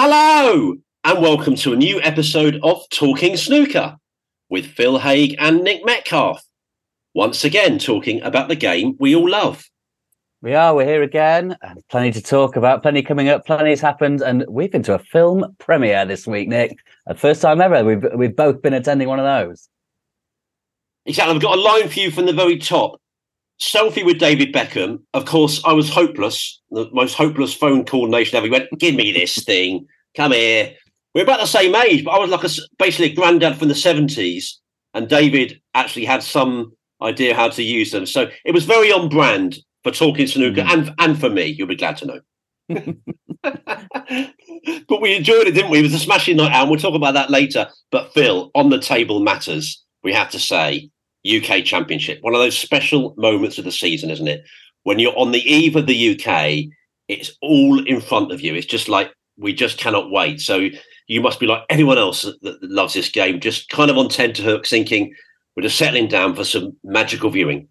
Hello, and welcome to a new episode of Talking Snooker with Phil Haigh and Nick Metcalfe. Once again, talking about the game we all love. We are. We're here again. and Plenty to talk about. Plenty coming up. Plenty has happened, and we've been to a film premiere this week, Nick. The first time ever. We've we've both been attending one of those. Exactly. I've got a line for you from the very top. Selfie with David Beckham. Of course, I was hopeless, the most hopeless phone coordination ever. He went, Give me this thing. Come here. We're about the same age, but I was like a, basically a granddad from the 70s, and David actually had some idea how to use them. So it was very on brand for talking snooker Mm. and, and for me. You'll be glad to know. but we enjoyed it, didn't we? It was a smashing night out, and we'll talk about that later. But Phil, on the table matters, we have to say UK Championship, one of those special moments of the season, isn't it? When you're on the eve of the UK, it's all in front of you. It's just like we just cannot wait. So you must be like everyone else that, loves this game, just kind of on tenterhooks, thinking we're just settling down for some magical viewing.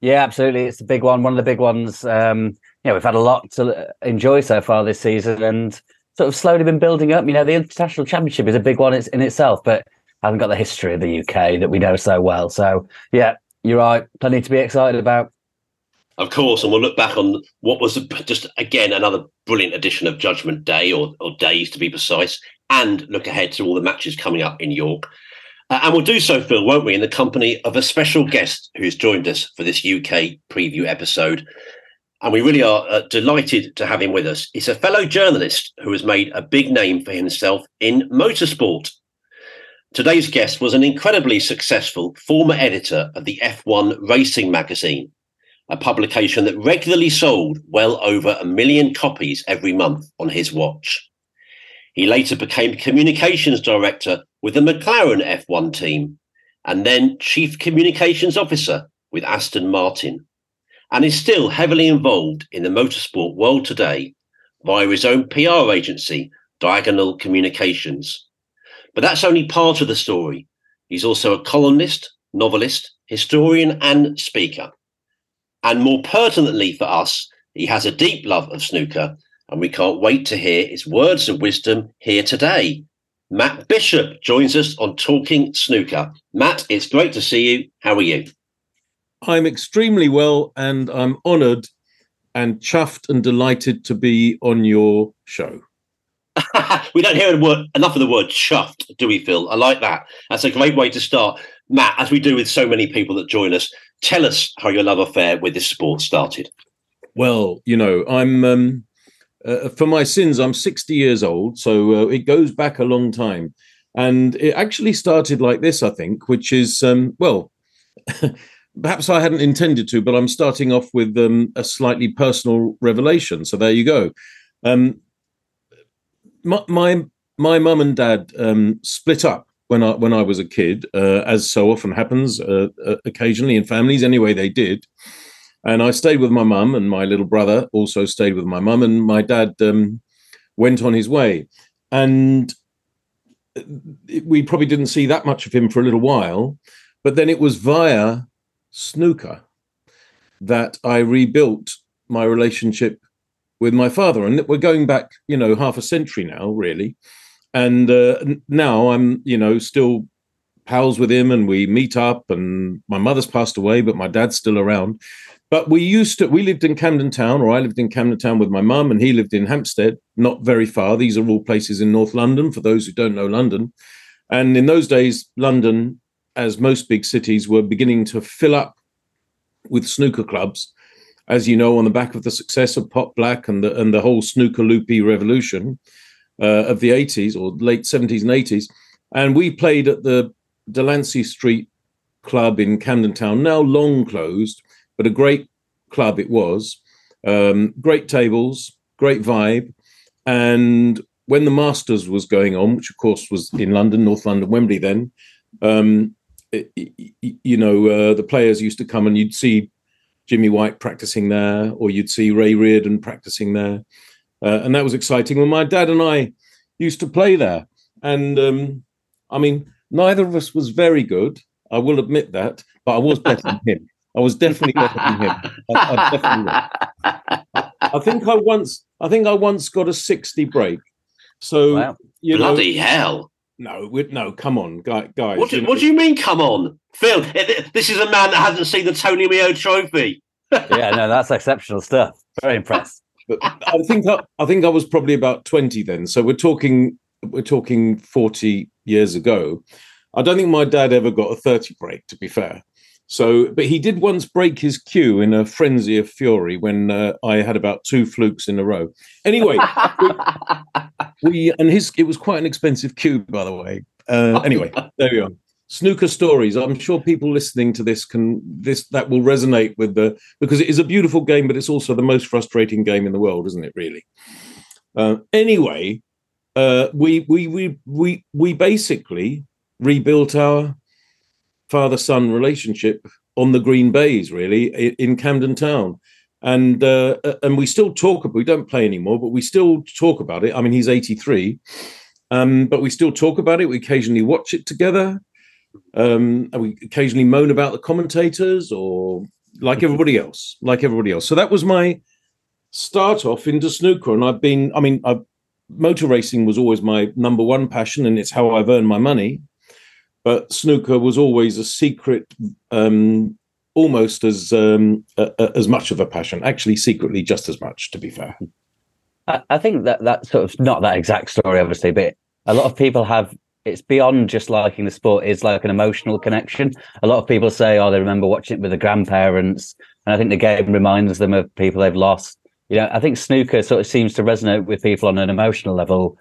Yeah, absolutely. It's the big one. One of the big ones. Um, yeah, we've had a lot to enjoy so far this season, and sort of slowly been building up. You know, the international championship is a big one in itself, but hasn't got the history of the UK that we know so well. So, yeah, you're right. Plenty to be excited about. Of course, and we'll look back on what was just again another brilliant edition of Judgment Day, or, or days to be precise, and look ahead to all the matches coming up in York. Uh, and we'll do so, Phil, won't we, in the company of a special guest who's joined us for this UK preview episode. And we really are uh, delighted to have him with us. He's a fellow journalist who has made a big name for himself in motorsport. Today's guest was an incredibly successful former editor of the F1 Racing magazine, a publication that regularly sold well over a million copies every month on his watch. He later became communications director with the McLaren F1 team and then chief communications officer with Aston Martin, and is still heavily involved in the motorsport world today via his own PR agency, Diagonal Communications. But that's only part of the story. He's also a columnist, novelist, historian, and speaker. And more pertinently for us, he has a deep love of snooker, and we can't wait to hear his words of wisdom here today. Matt Bishop joins us on Talking Snooker. Matt, it's great to see you. How are you? I'm extremely well, and I'm honoured and chuffed and delighted to be on your show. we don't hear word, enough of the word chuffed, do we, Phil? I like that. That's a great way to start. Matt, as we do with so many people that join us, tell us how your love affair with this sport started. Well, you know, I'm um, uh, for my sins. I'm 60 years old, so uh, it goes back a long time, and it actually started like this, I think, which is um, well. Perhaps I hadn't intended to, but I'm starting off with um, a slightly personal revelation. So there you go. Um, my my, my mum and dad um, split up when I when I was a kid, uh, as so often happens uh, uh, occasionally in families. Anyway, they did, And I stayed with my mum, and my little brother also stayed with my mum, and my dad um, went on his way. And we probably didn't see that much of him for a little while. But then it was via snooker that I rebuilt my relationship with my father. And we're going back, you know, half a century now, really. And uh, now I'm, you know, still pals with him and we meet up. And my mother's passed away, but my dad's still around. But we used to, we lived in Camden Town, or I lived in Camden Town with my mum, and he lived in Hampstead, not very far. These are all places in North London, for those who don't know London. And in those days, London, as most big cities, were beginning to fill up with snooker clubs as you know, on the back of the success of Pot Black and the and the whole snooker loopy revolution uh, of the 80s or late 70s and 80s. And we played at the Delancey Street Club in Camden Town, now long closed, but a great club it was. Um, great tables, great vibe. And when the Masters was going on, which of course was in London, North London, Wembley then, um, it, you know, uh, the players used to come and you'd see Jimmy White practicing there, or you'd see Ray Reardon practicing there. Uh, and that was exciting. Well, my dad and I used to play there. And um, I mean, neither of us was very good. I will admit that, but I was better than him. I was definitely better than him. I, I, definitely I think I once, I think I once got a sixty break. So wow. you bloody know, hell! No, no, come on, guys. What do, you, what do you mean? Come on, Phil. This is a man that hasn't seen the Tony Meo Trophy. yeah, no, that's exceptional stuff. Very impressed. I think I, I think I was probably about twenty then. So we're talking we're talking forty years ago. I don't think my dad ever got a thirty break. To be fair, so, but he did once break his cue in a frenzy of fury when uh, I had about two flukes in a row. Anyway, we, and his it was quite an expensive cube, by the way. Uh, anyway, there we are. Snooker stories. I'm sure people listening to this can this that will resonate with the because it is a beautiful game, but it's also the most frustrating game in the world, isn't it? Really. Uh, anyway, uh, we we we we we basically rebuilt our father son relationship on the green baize, really, in Camden Town. And uh, and we still talk. We don't play anymore, but we still talk about it. I mean, he's eighty three, um, but we still talk about it. We occasionally watch it together, um, and we occasionally moan about the commentators, or like everybody else, like everybody else. So that was my start off into snooker, and I've been. I mean, I've, motor racing was always my number one passion, and it's how I've earned my money but snooker was always a secret, um, almost as um, as much of a passion. Actually, secretly, just as much. To be fair, I, I think that that sort of not that exact story, obviously, but a lot of people have it's beyond just liking the sport it's like an emotional connection a lot of people say oh they remember watching it with the grandparents and i think the game reminds them of people they've lost you know i think snooker sort of seems to resonate with people on an emotional level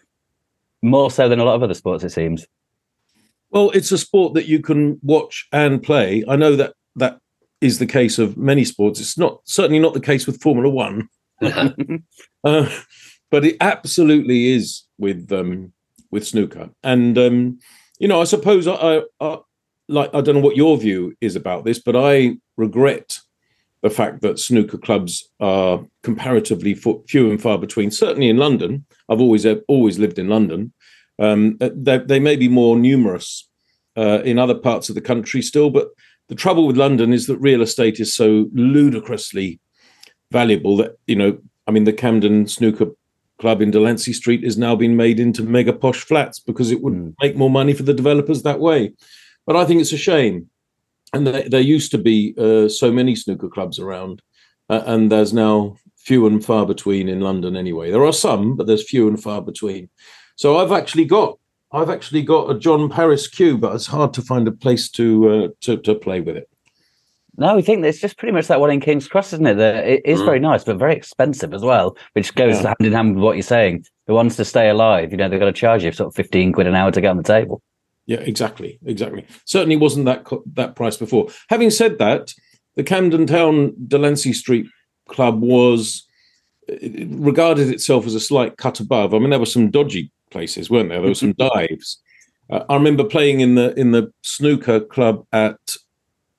more so than a lot of other sports it seems well, it's a sport that you can watch and play. I know that that is the case of many sports. It's not certainly not the case with Formula One, uh, but it absolutely is with um, with snooker. And um, you know, I suppose I, I, like I don't know what your view is about this, but I regret the fact that snooker clubs are comparatively few and far between. Certainly in London, I've always always lived in London, um, uh, they, they, may be more numerous uh, in other parts of the country still, but the trouble with London is that real estate is so ludicrously valuable that you know, I mean, the Camden Snooker Club in Delancey Street is now being made into mega posh flats because it would mm. make more money for the developers that way. But I think it's a shame, and there, there used to be uh, so many snooker clubs around, uh, and there's now few and far between in London. Anyway, there are some, but there's few and far between. So I've actually got I've actually got a John Parris cue, but it's hard to find a place to uh, to to play with it. No, we think it's just pretty much that one in King's Cross, isn't it? That it is mm. very nice, but very expensive as well, which goes yeah. hand in hand with what you're saying. The ones to stay alive, you know, they've got to charge you sort of 15 quid an hour to get on the table. Yeah, exactly. Exactly. Certainly wasn't that that price before. Having said that, the Camden Town Delancey Street Club was it regarded itself as a slight cut above. I mean, there were some dodgy places, weren't there? There were some dives. Uh, I remember playing in the in the snooker club at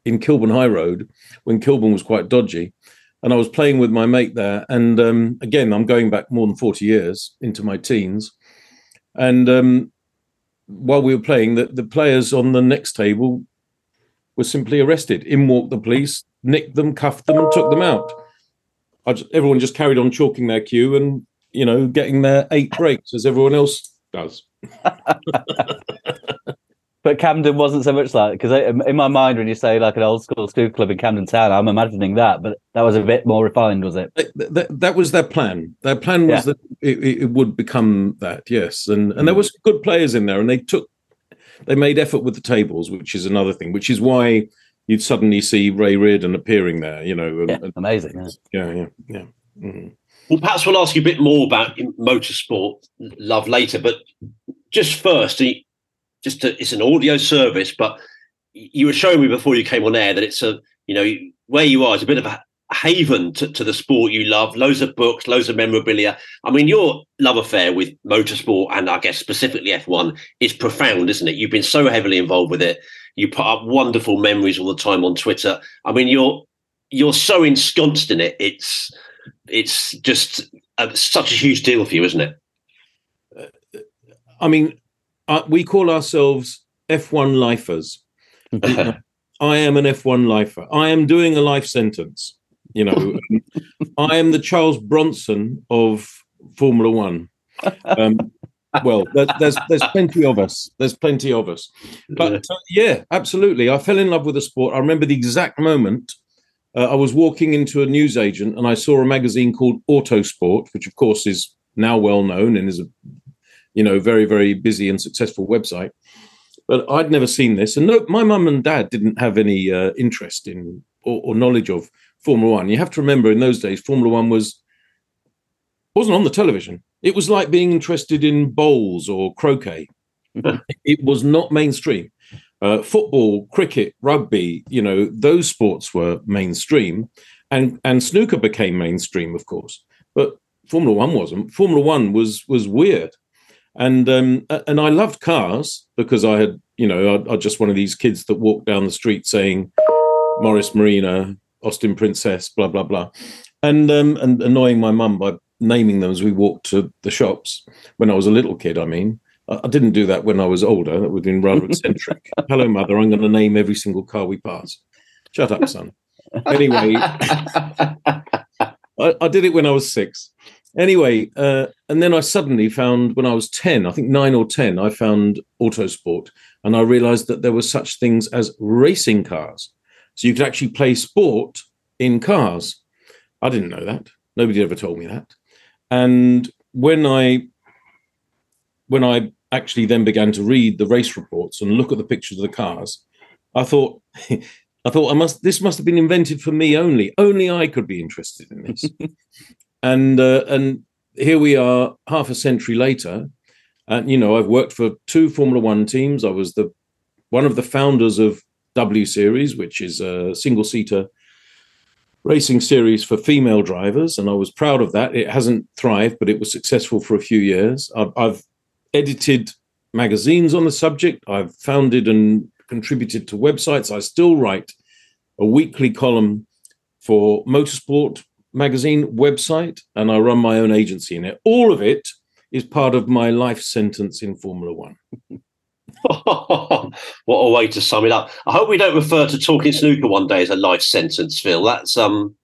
in Kilburn High Road when Kilburn was quite dodgy. And I was playing with my mate there. And um, again, I'm going back more than 40 years into my teens. And um, while we were playing, the, the players on the next table were simply arrested. In walked the police, nicked them, cuffed them, and took them out. Just, everyone just carried on chalking their cue and, you know, getting their eight breaks as everyone else does. but Camden wasn't so much like because in my mind, when you say like an old school school club in Camden Town, I'm imagining that, but that was a bit more refined, was it? That, that, that was their plan. Their plan was yeah. that it, it, would become that, yes, and and there mm. was good players in there, and they took, they made effort with the tables, which is another thing, which is why you'd suddenly see Ray Reardon appearing there. You know, and, yeah, amazing. Yeah, yeah, yeah. Mm-hmm. Well, perhaps we'll ask you a bit more about motorsport love later, but just first, just to, it's an audio service, but you were showing me before you came on air that it's a you know where you are is a bit of a haven to, to the sport you love. Loads of books, loads of memorabilia. I mean, your love affair with motorsport and I guess specifically F1 is profound, isn't it? You've been so heavily involved with it. You put up wonderful memories all the time on Twitter. I mean, you're you're so ensconced in it. It's it's just a, such a huge deal for you, isn't it? I mean, uh, we call ourselves F1 lifers. I am an F1 lifer. I am doing a life sentence. You know, I am the Charles Bronson of Formula One. Um, well, there's there's plenty of us. There's plenty of us. But uh, yeah, absolutely. I fell in love with the sport. I remember the exact moment. Uh, I was walking into a newsagent and I saw a magazine called Autosport, which of course is now well known and is a you know, very, very busy and successful website. But I'd never seen this. And no, my mum and dad didn't have any uh, interest in or, or knowledge of Formula One. You have to remember in those days, Formula One was wasn't on the television. It was like being interested in bowls or croquet. it was not mainstream. Uh, football, cricket, rugby, you know, those sports were mainstream, and and snooker became mainstream, of course. But Formula One wasn't. Formula One was was weird and um, and I loved cars because I had you know I, I just one of these kids that walked down the street saying Morris Marina, Austin Princess, blah blah blah, and um, and annoying my mum by naming them as we walked to the shops when I was a little kid. I mean. I didn't do that when I was older. That would have been rather eccentric. Hello, mother. I'm going to name every single car we pass. Shut up, son. Anyway, I, I, did it when I was six. Anyway, uh, and then I suddenly found when I was 10, I think nine or 10, I found Autosport and I realized that there were such things as racing cars. So you could actually play sport in cars. I didn't know that. Nobody ever told me that. And when I when I actually then began to read the race reports and look at the pictures of the cars, I thought I thought I must this must have been invented for me only. Only I could be interested in this. and uh, and here we are, half a century later, and you know I've worked for two Formula One teams. I was the one of the founders of W Series, which is a single seater racing series for female drivers, and I was proud of that. It hasn't thrived, but it was successful for a few years. I've, I've edited magazines on the subject. I've founded and contributed to websites. I still write a weekly column for Motorsport, magazine website and I run my own agency in it. All of it is part of my life sentence in Formula One. what a way to sum it up. I hope we don't refer to talking snooker one day as a life sentence, Phil. That's um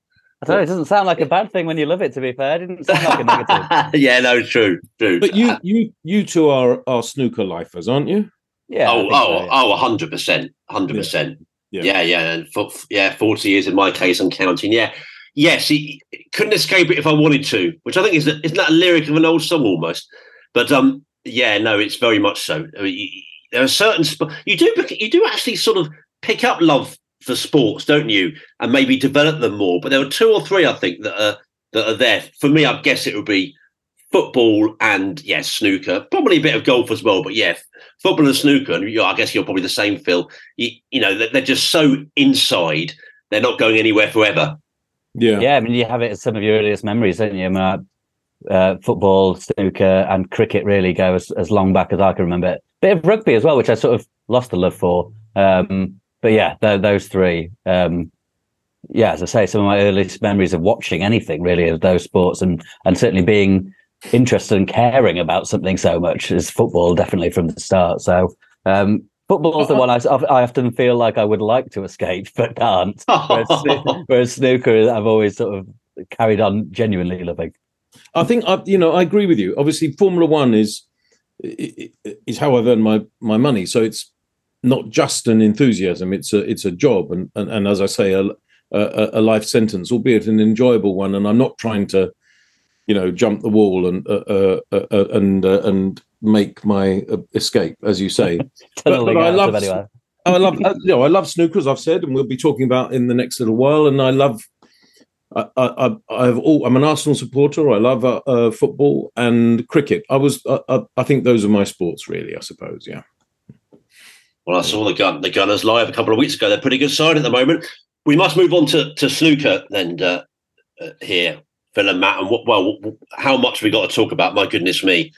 I don't know, it doesn't sound like a bad thing when you love it, to be fair. It didn't sound like a negative. yeah, no, true, true. But you you you two are are snooker lifers, aren't you? Yeah. Oh, oh, so, yeah. oh, hundred percent. Hundred percent. Yeah, yeah. And for, yeah, 40 years in my case, I'm counting. Yeah yes, he couldn't escape it if I wanted to, which I think is isn't that a lyric of an old song almost? But um, yeah, no, it's very much so. I mean, you, there are certain sp- you do you do actually sort of pick up love for sports, don't you, and maybe develop them more. But there are two or three I think that are that are there for me. I guess it would be football and yes, yeah, snooker, probably a bit of golf as well. But yeah, football and snooker, and I guess you're probably the same, Phil. You, you know, they're just so inside; they're not going anywhere forever. Yeah, yeah. I mean, you have it as some of your earliest memories, don't you? I mean, uh, football, snooker, and cricket really go as, as long back as I can remember. Bit of rugby as well, which I sort of lost the love for. Um, but yeah, th- those three. Um, yeah, as I say, some of my earliest memories of watching anything really of those sports, and and certainly being interested and caring about something so much is football, definitely from the start. So um, football is the one I, I often feel like I would like to escape but can't. Whereas, whereas snooker, I've always sort of carried on genuinely loving. I think I, you know I agree with you. Obviously, Formula One is is how I've earned my my money. So it's not just an enthusiasm; it's a it's a job, and and, and as I say, a, a, a life sentence, albeit an enjoyable one. And I'm not trying to, you know, jump the wall and uh, uh, uh, uh and uh, and make my uh, escape, as you say. but, but I love. I love, you know, I love snooker, as I've said, and we'll be talking about in the next little while. And I love I, I, I've all, I'm an Arsenal supporter. I love uh, uh, football and cricket. I was, uh, I think those are my sports, really. I suppose, yeah. Well, I saw the gun, the Gunners live a couple of weeks ago. They're pretty good side at the moment. We must move on to, to snooker then uh, uh, here, Phil and Matt. And what, well, how much we got to talk about? My goodness me!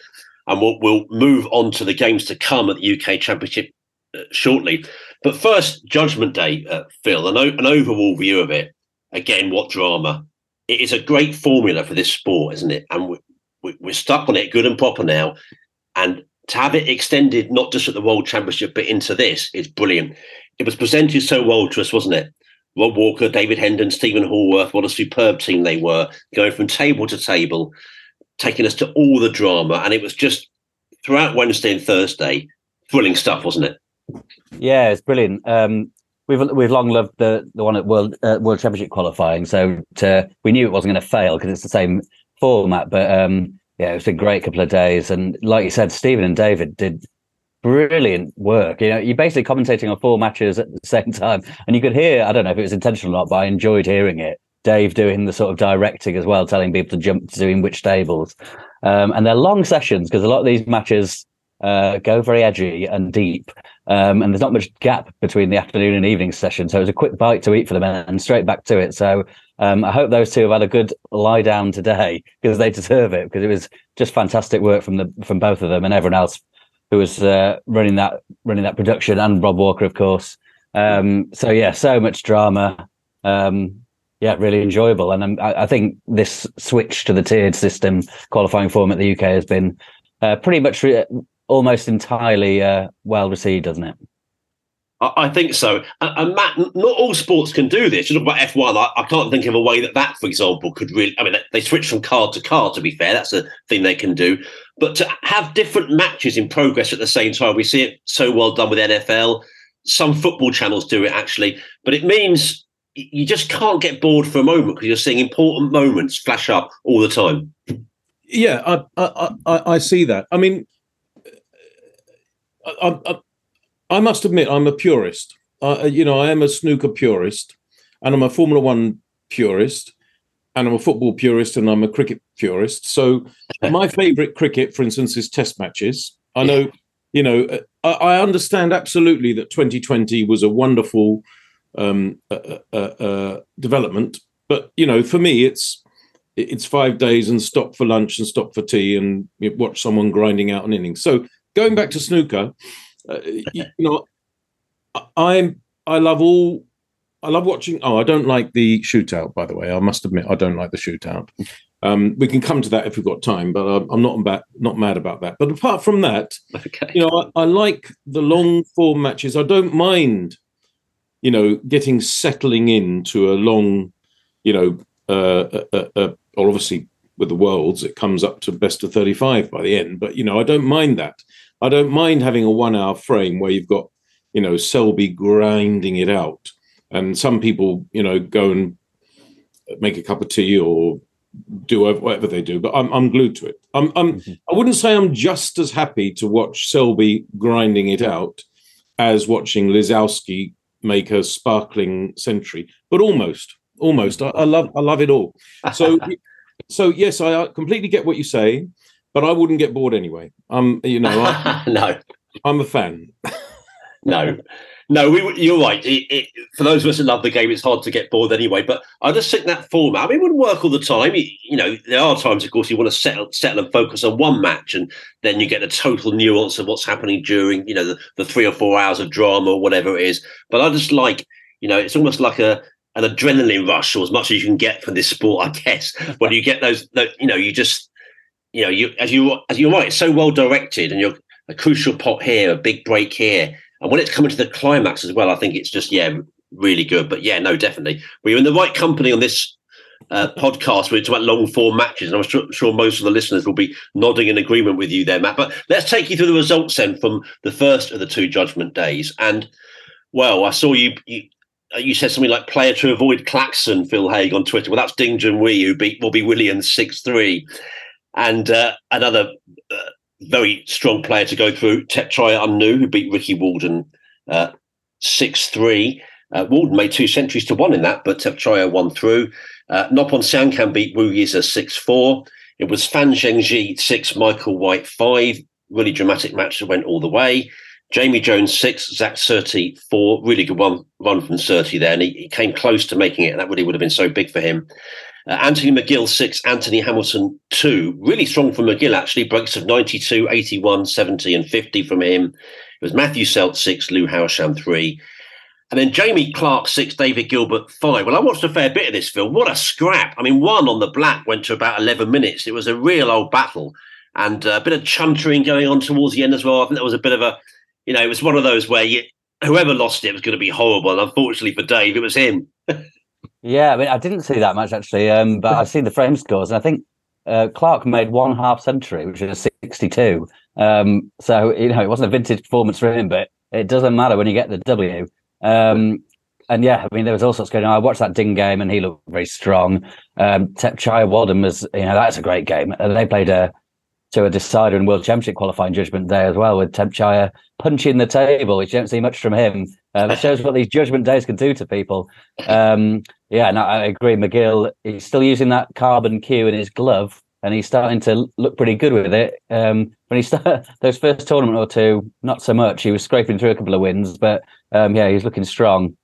And we'll, we'll move on to the games to come at the UK Championship uh, shortly. But first, Judgment Day, Phil. An, an overall view of it again, what drama. It is a great formula for this sport, isn't it? And we, we're stuck on it good and proper now. And to have it extended not just at the World Championship, but into this is brilliant. It was presented so well to us, wasn't it? Rob Walker, David Hendon, Stephen Hallworth, what a superb team they were, going from table to table, taking us to all the drama. And it was just throughout Wednesday and Thursday, thrilling stuff, wasn't it? Yeah, it's brilliant. Um, we've we've long loved the the one at World uh, World Championship qualifying, so to, we knew it wasn't going to fail because it's the same format. But um, yeah, it was a great couple of days, and like you said, Stephen and David did brilliant work. You know, you're basically commentating on four matches at the same time, and you could hear. I don't know if it was intentional or not, but I enjoyed hearing it. Dave doing the sort of directing as well, telling people to jump to which tables, um, and they're long sessions because a lot of these matches uh, go very edgy and deep. Um, and there's not much gap between the afternoon and evening session. So it was a quick bite to eat for them and straight back to it. So um, I hope those two have had a good lie down today because they deserve it because it was just fantastic work from the from both of them and everyone else who was uh, running that running that production and Rob Walker, of course. Um, so yeah, so much drama. Um, yeah, really enjoyable. And I, I, think this switch to the tiered system qualifying form at the UK has been uh, pretty much re- almost entirely uh, well received, doesn't it? I think so. And, Matt, not all sports can do this. You talk about F1. I, can't think of a way that that, for example, could really. I mean, they switch from car to car. To be fair, that's a thing they can do. But to have different matches in progress at the same time, we see it so well done with NFL. Some football channels do it actually, but it means you just can't get bored for a moment because you're seeing important moments flash up all the time. Yeah, I I, I, I see that. I mean, I, I, I must admit, I'm a purist. you know, I am a snooker purist, and I'm a Formula One purist, and I'm a football purist, and I'm a cricket purist. So, my favourite cricket, for instance, is Test matches. I know, you know, I, I understand absolutely that 2020 was a wonderful um, uh, uh, uh, development, but you know, for me, it's it's five days and stop for lunch and stop for tea and watch someone grinding out an innings. So going back to snooker, uh, you, know, I'm I love all. I love watching. Oh, I don't like the shootout. By the way, I must admit I don't like the shootout. Um, we can come to that if we've got time, but I'm, I'm not mad, not mad about that. But apart from that, okay. you know, I, I like the long form matches. I don't mind, you know, getting settling into a long, you know, uh, uh, uh, uh or obviously with the worlds, it comes up to best of 35 by the end. But, you know, I don't mind that. I don't mind having a one hour frame where you've got, you know, Selby grinding it out. And some people, you know, go and make a cup of tea or do whatever they do, but I'm, I'm glued to it. I'm, I'm, mm-hmm. I wouldn't say I'm just as happy to watch Selby grinding it out as watching Lisowski make a sparkling century, but almost, almost. I, I love, I love it all. So, so yes, I completely get what you say but I wouldn't get bored anyway. I'm, you know, I, no, I'm a fan. no, No, we, you're right. It, it, for those of us who love the game, it's hard to get bored anyway. But I just think that format, I mean, it wouldn't work all the time. You, you, know, there are times, of course, you want to settle, settle and focus on one match, and then you get the total nuance of what's happening during, you know, the, the three or four hours of drama or whatever it is. But I just like, you know, it's almost like a an adrenaline rush, or as much as you can get from this sport, I guess. when you get those, you know, you just, you know, you as you as you're right, it's so well directed, and you're a crucial pot here, a big break here and when it's coming to the climax as well, I think it's just yeah, really good. But yeah, no, definitely, we're in the right company on this uh, podcast. We're talking about long form matches, and I'm sure, sure, most of the listeners will be nodding in agreement with you there, Matt. But let's take you through the results then from the first of the two Judgment Days. And well, I saw you. you uh, you said something like player to avoid Claxon, Phil Haigh on Twitter. Well, that's Ding Junhui, who beat Bobby Williams 6 3. And uh, another uh, very strong player to go through. Thepchaiya Un-Nooh, who beat Ricky Walden uh, 6 3. Uh, Walden made two centuries to one in that, but Thepchaiya won through. Uh, Noppon Saengkham beat Wu Yize 6 4. It was Fan Zhengyi 6, Michael White 5. Really dramatic match that went all the way. Jamie Jones 6, Zak Surety 4. Really good one run from Surety there. And he, he came close to making it. That really would have been so big for him. Uh, Anthony McGill, six. Anthony Hamilton, two. Really strong from McGill, actually. Breaks of 92, 81, 70, and 50 from him. It was Matthew Selt, six. Lou Howsham, three. And then Jamie Clarke, six. David Gilbert, five. Well, I watched a fair bit of this, Phil. What a scrap. I mean, one on the black went to about 11 minutes. It was a real old battle. And uh, a bit of chuntering going on towards the end as well. I think that was a bit of a, you know, it was one of those where you, whoever lost it was going to be horrible. And unfortunately for Dave, it was him. Yeah, I mean, I didn't see that much actually, um, but I've seen the frame scores, and I think uh, Clarke made one half century, which is 62. Um, so you know, it wasn't a vintage performance for him, but it doesn't matter when you get the W. Um, and yeah, I mean, there was all sorts going on. I watched that Ding game, and he looked very strong. Um, Thepchaiya Walden was, you know, that's a great game. And they played a to a decider in World Championship qualifying judgment day as well, with Thepchaiya punching the table, which you don't see much from him. Uh, it shows what these judgment days can do to people. Um, yeah, no, I agree. McGill, he's still using that carbon cue in his glove, and he's starting to look pretty good with it. Um, when he started those first tournament or two, not so much. He was scraping through a couple of wins, but um, yeah, he's looking strong.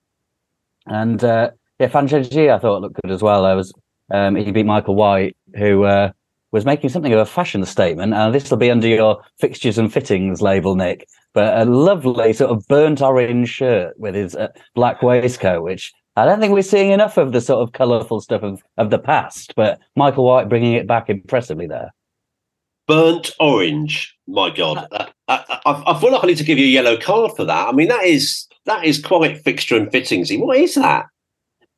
And uh, yeah, Fan Zhengyi, I thought looked good as well. I was um, he beat Michael White, who uh, was making something of a fashion statement. And this will be under your fixtures and fittings label, Nick. But a lovely sort of burnt orange shirt with his uh, black waistcoat, which I don't think we're seeing enough of the sort of colourful stuff of, of the past, but Michael White bringing it back impressively there. Burnt orange, my God! Uh, I, I, I, feel like I need to give you a yellow card for that. I mean, that is that is quite fixture and fittingsy. What is that?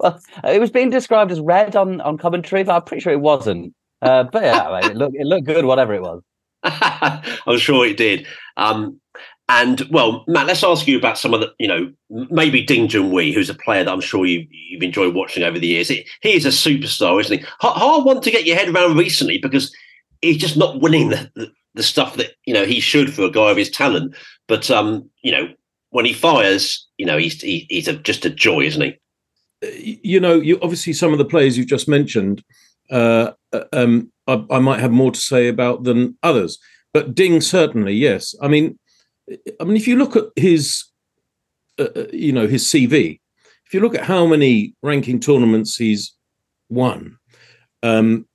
Well, it was being described as red on, on commentary, but I'm pretty sure it wasn't. Uh, but yeah, it looked it looked good, whatever it was. I'm sure it did. Um, and well, Matt, let's ask you about some of the, you know, maybe Ding Junhui, who's a player that I'm sure you, you've enjoyed watching over the years. He, he is a superstar, isn't he? Hard, hard one to get your head around recently because he's just not winning the, the, the, stuff that, you know, he should for a guy of his talent. But, um, you know, when he fires, you know, he's, he, he's a, just a joy, isn't he? Uh, you know, you obviously some of the players you've just mentioned, uh, uh, um, I, I might have more to say about than others. But Ding certainly, yes. I mean, I mean, if you look at his, uh, uh you know, his CV, if you look at how many ranking tournaments he's won, um,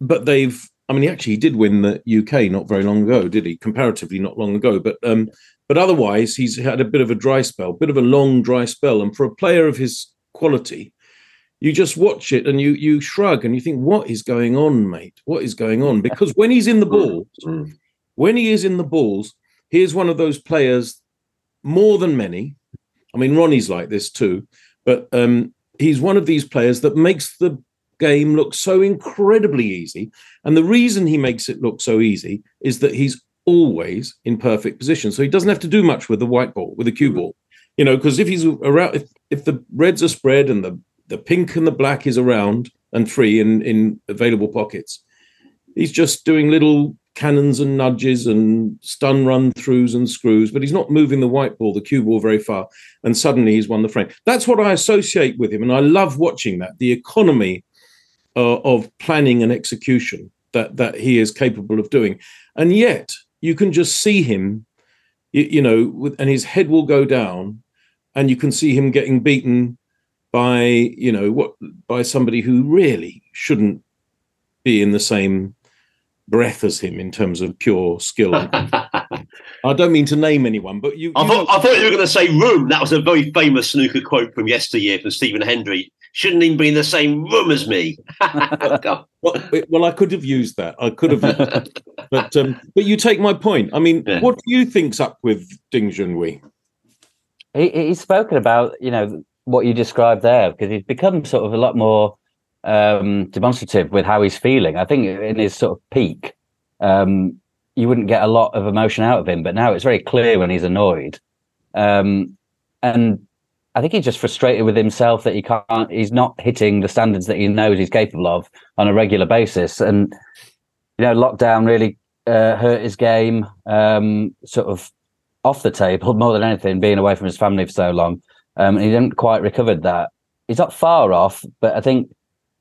but they've, I mean, he actually did win the UK not very long ago, did he? Comparatively, not long ago, but um, but otherwise, he's had a bit of a dry spell, bit of a long dry spell, and for a player of his quality, you just watch it and you you shrug and you think, what is going on, mate? What is going on? Because when he's in the balls, mm. when he is in the balls, he is one of those players more than many. I mean, Ronnie's like this too, but um, he's one of these players that makes the game look so incredibly easy. And the reason he makes it look so easy is that he's always in perfect position. So he doesn't have to do much with the white ball, with the cue ball. You know, because if he's around, if, if the reds are spread and the, the pink and the black is around and free in, in available pockets, he's just doing little cannons and nudges and stun run throughs and screws, but he's not moving the white ball, the cue ball, very far. And suddenly he's won the frame. That's what I associate with him. And I love watching that the economy uh, of planning and execution that, that he is capable of doing. And yet you can just see him, you, you know, with, and his head will go down. and you can see him getting beaten by you know what by somebody who really shouldn't be in the same breath as him in terms of pure skill. I don't mean to name anyone, but you. I, you thought, know- I thought you were going to say room. That was a very famous snooker quote from yesteryear from Stephen Hendry. Shouldn't even be in the same room as me. well, well, I could have used that. I could have, but um, but you take my point. I mean, Yeah. what do you think's up with Ding Junhui? he, he's spoken about you know what you described there because he's become sort of a lot more um, demonstrative with how he's feeling. I think in his sort of peak, um, you wouldn't get a lot of emotion out of him, but now it's very clear when he's annoyed, um, and I think he's just frustrated with himself that he can't. He's not hitting the standards that he knows he's capable of on a regular basis, and you know, lockdown really uh, hurt his game. Um, sort of off the table more than anything, being away from his family for so long. Um, and he didn't quite recovered that. He's not far off, but I think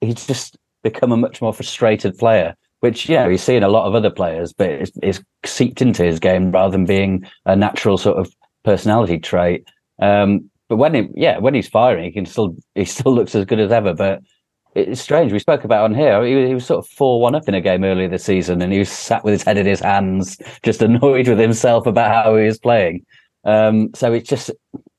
he's just become a much more frustrated player, which, you know, he's seen a lot of other players, but it's, it's seeped into his game rather than being a natural sort of personality trait. Um, but when he, yeah, when he's firing, he can still, he still looks as good as ever. But it's strange. We spoke about on here. He, was- he was sort of four one up in a game earlier this season, and he was sat with his head in his hands, just annoyed with himself about how he was playing. Um, so it's just,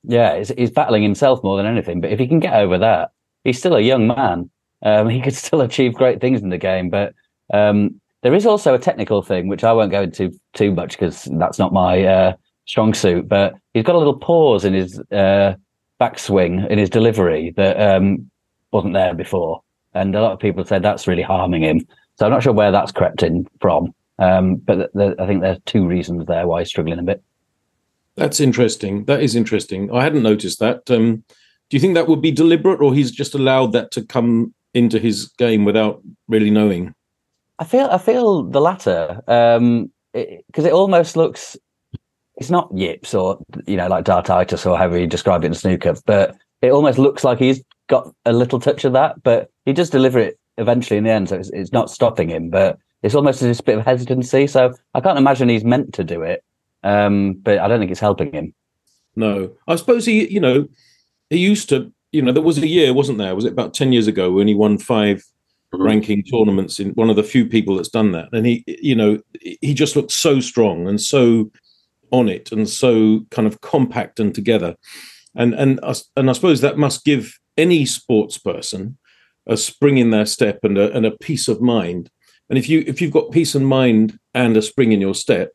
yeah, he's, he's battling himself more than anything. But if he can get over that, he's still a young man. Um, he could still achieve great things in the game. But um, there is also a technical thing, which I won't go into too much because that's not my uh, strong suit. But he's got a little pause in his uh, backswing in his delivery that um, wasn't there before, and a lot of people said that's really harming him. So I'm not sure where that's crept in from, um, but I think there's two reasons there why he's struggling a bit. That's interesting. That is interesting. I hadn't noticed that. Um, do you think that would be deliberate, or he's just allowed that to come into his game without really knowing? I feel I feel the latter because it, 'cause it almost looks it's not yips or you know like dartitis or however you describe it in snooker, but it almost looks like he's got a little touch of that, but he does deliver it eventually in the end, so it's, it's not stopping him, but it's almost this bit of hesitancy. So I can't imagine he's meant to do it, um, but I don't think it's helping him. No, I suppose he, you know, he used to, you know, there was a year, wasn't there? Was it about 10 years ago when he won 5 Mhm. ranking tournaments in one of the few people that's done that? And he, you know, he just looked so strong and so on it and so kind of compact and together. And, and, and I suppose that must give any sports person a spring in their step and a, and a peace of mind. And if you, if you've got peace of mind and a spring in your step,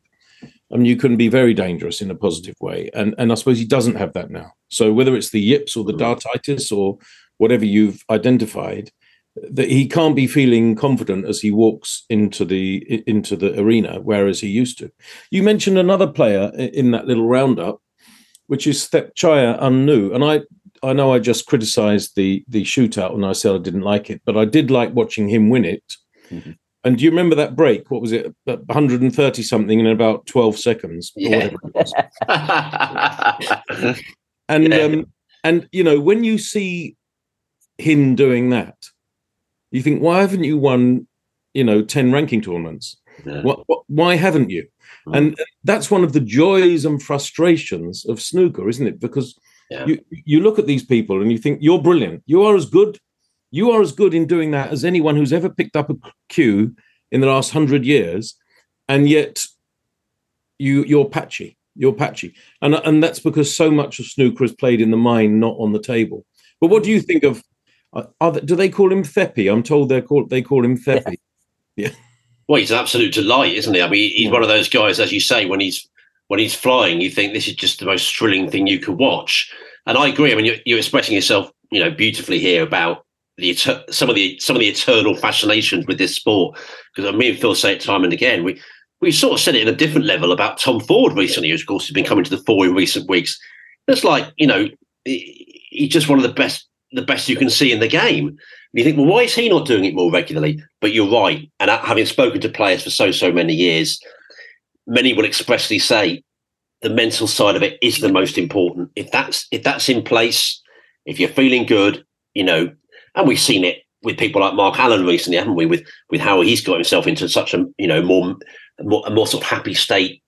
I mean, you can be very dangerous in a positive way. And and I suppose he doesn't have that now. So whether it's the yips or the dartitis or whatever you've identified, that he can't be feeling confident as he walks into the into the arena, whereas he used to. You mentioned another player in that little roundup, which is Thepchaiya Un-Nooh. And I I know I just criticized the the shootout and I said I didn't like it, but I did like watching him win it. Mhm. And do you remember that break? What was it? 130 something in about 12 seconds or Yeah. whatever it was. And Yeah. um, and you know, when you see him doing that, you think, why haven't you won, you know, 10 ranking tournaments? Yeah. What, what, why haven't you? Mm. And that's one of the joys and frustrations of snooker, isn't it? Because Yeah. you you look at these people and you think you're brilliant. You are as good. You are as good in doing that as anyone who's ever picked up a cue in the last hundred years, and yet you you're patchy. You're patchy, and and that's because so much of snooker is played in the mind, not on the table. But what do you think of? uh, they- do they call him Theppi? I'm told they call they call him Theppi. Well, he's an absolute delight, isn't he? I mean, he's one of those guys, as you say, when he's when he's flying, you think this is just the most thrilling thing you could watch. And I agree. I mean, you're, you're expressing yourself, you know, beautifully here about the some of the some of the eternal fascinations with this sport. Because me and Phil say it time and again. We we sort of said it in a different level about Tom Ford recently, who of course has been coming to the fore in recent weeks. It's like you know, he's just one of the best the best you can see in the game. And you think, well, why is he not doing it more regularly? But you're right. And uh, having spoken to players for so, so many years, many will expressly say the mental side of it is the most important. If that's if that's in place, if you're feeling good, you know, and we've seen it with people like Mark Allen recently, haven't we? With with how he's got himself into such a you know more more, more sort of happy state,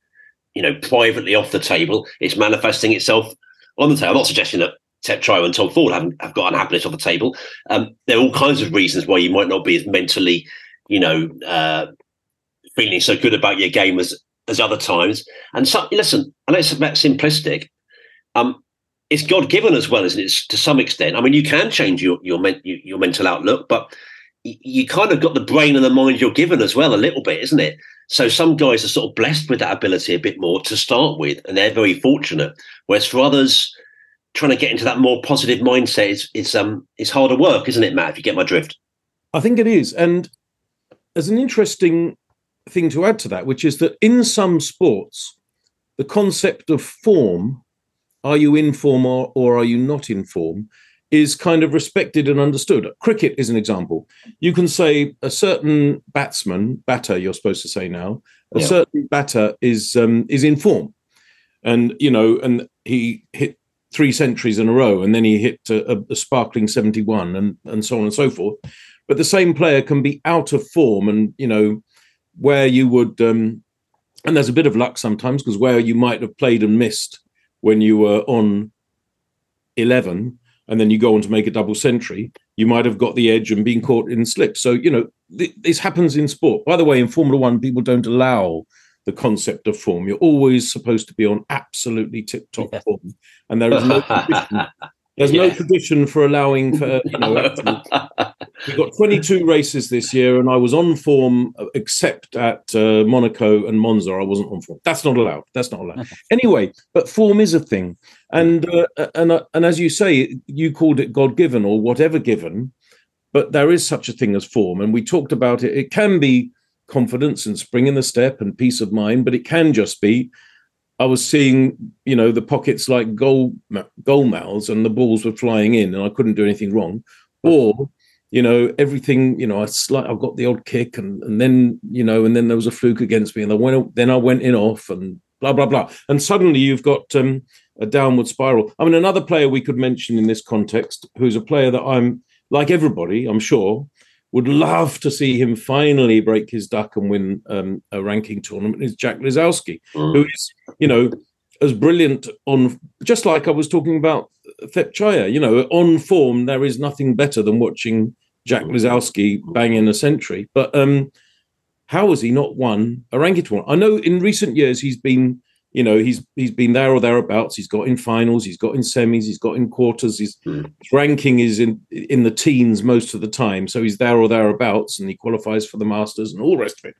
you know, privately off the table. It's manifesting itself on the table. I'm not suggesting that Thepchaiya and Tom Ford haven't have got unhappiness off the table. Um, there are all kinds of reasons why you might not be as mentally, you know, uh, feeling so good about your game as as other times. And so, listen, I know it's a bit simplistic. Um, it's God given as well, isn't it? To some extent. I mean, you can change your your men, your mental outlook, but you kind of got the brain and the mind you're given as well, a little bit, isn't it? So some guys are sort of blessed with that ability a bit more to start with, and they're very fortunate. Whereas for others, trying to get into that more positive mindset is is um is harder work, isn't it, Matt? If you get my drift. I think it is, and there's an interesting thing to add to that, which is that in some sports, the concept of form are you in form or, or are you not in form is kind of respected and understood. Cricket is an example. You can say a certain batsman, batter, you're supposed to say now, a yeah. certain batter is um, is in form, and you know, and he hit three centuries in a row, and then he hit a, a sparkling seventy-one, and and so on and so forth. But the same player can be out of form, and you know, where you would, um, and there's a bit of luck sometimes because where you might have played and missed when you were on 11 and then you go on to make a double century, you might have got the edge and been caught in slip. So, you know, th- this happens in sport. By the way, in Formula One, people don't allow the concept of form. You're always supposed to be on absolutely tip top yeah. form. And there is no There's yeah. no tradition for allowing for you know. We've got 22 races this year, and I was on form except at uh, Monaco and Monza. I wasn't on form. That's not allowed. That's not allowed. anyway, but form is a thing, and uh, and uh, and as you say, you called it God given or whatever given, but there is such a thing as form, and we talked about it. It can be confidence and spring in the step and peace of mind, but it can just be I was seeing, you know, the pockets like goal goal mouths, and the balls were flying in, and I couldn't do anything wrong. Or, you know, everything, you know, I slight, I got the odd kick, and and then, you know, and then there was a fluke against me, and I went, then I went in off, and blah blah blah, and suddenly you've got um, a downward spiral. I mean, another player we could mention in this context, who's a player that I'm like everybody, I'm sure, would love to see him finally break his duck and win um, a ranking tournament is Jack Lisowski, mm. who is, you know, as brilliant on, just like I was talking about Thepchaiya, you know, on form, there is nothing better than watching Jack. Lisowski bang in a century. But um, how has he not won a ranking tournament? I know in recent years he's been you know he's he's been there or thereabouts. He's got in finals he's got in semis he's got in quarters his, mm. ranking is in in the teens most of the time. So he's there or thereabouts and he qualifies for the masters and all the rest of it.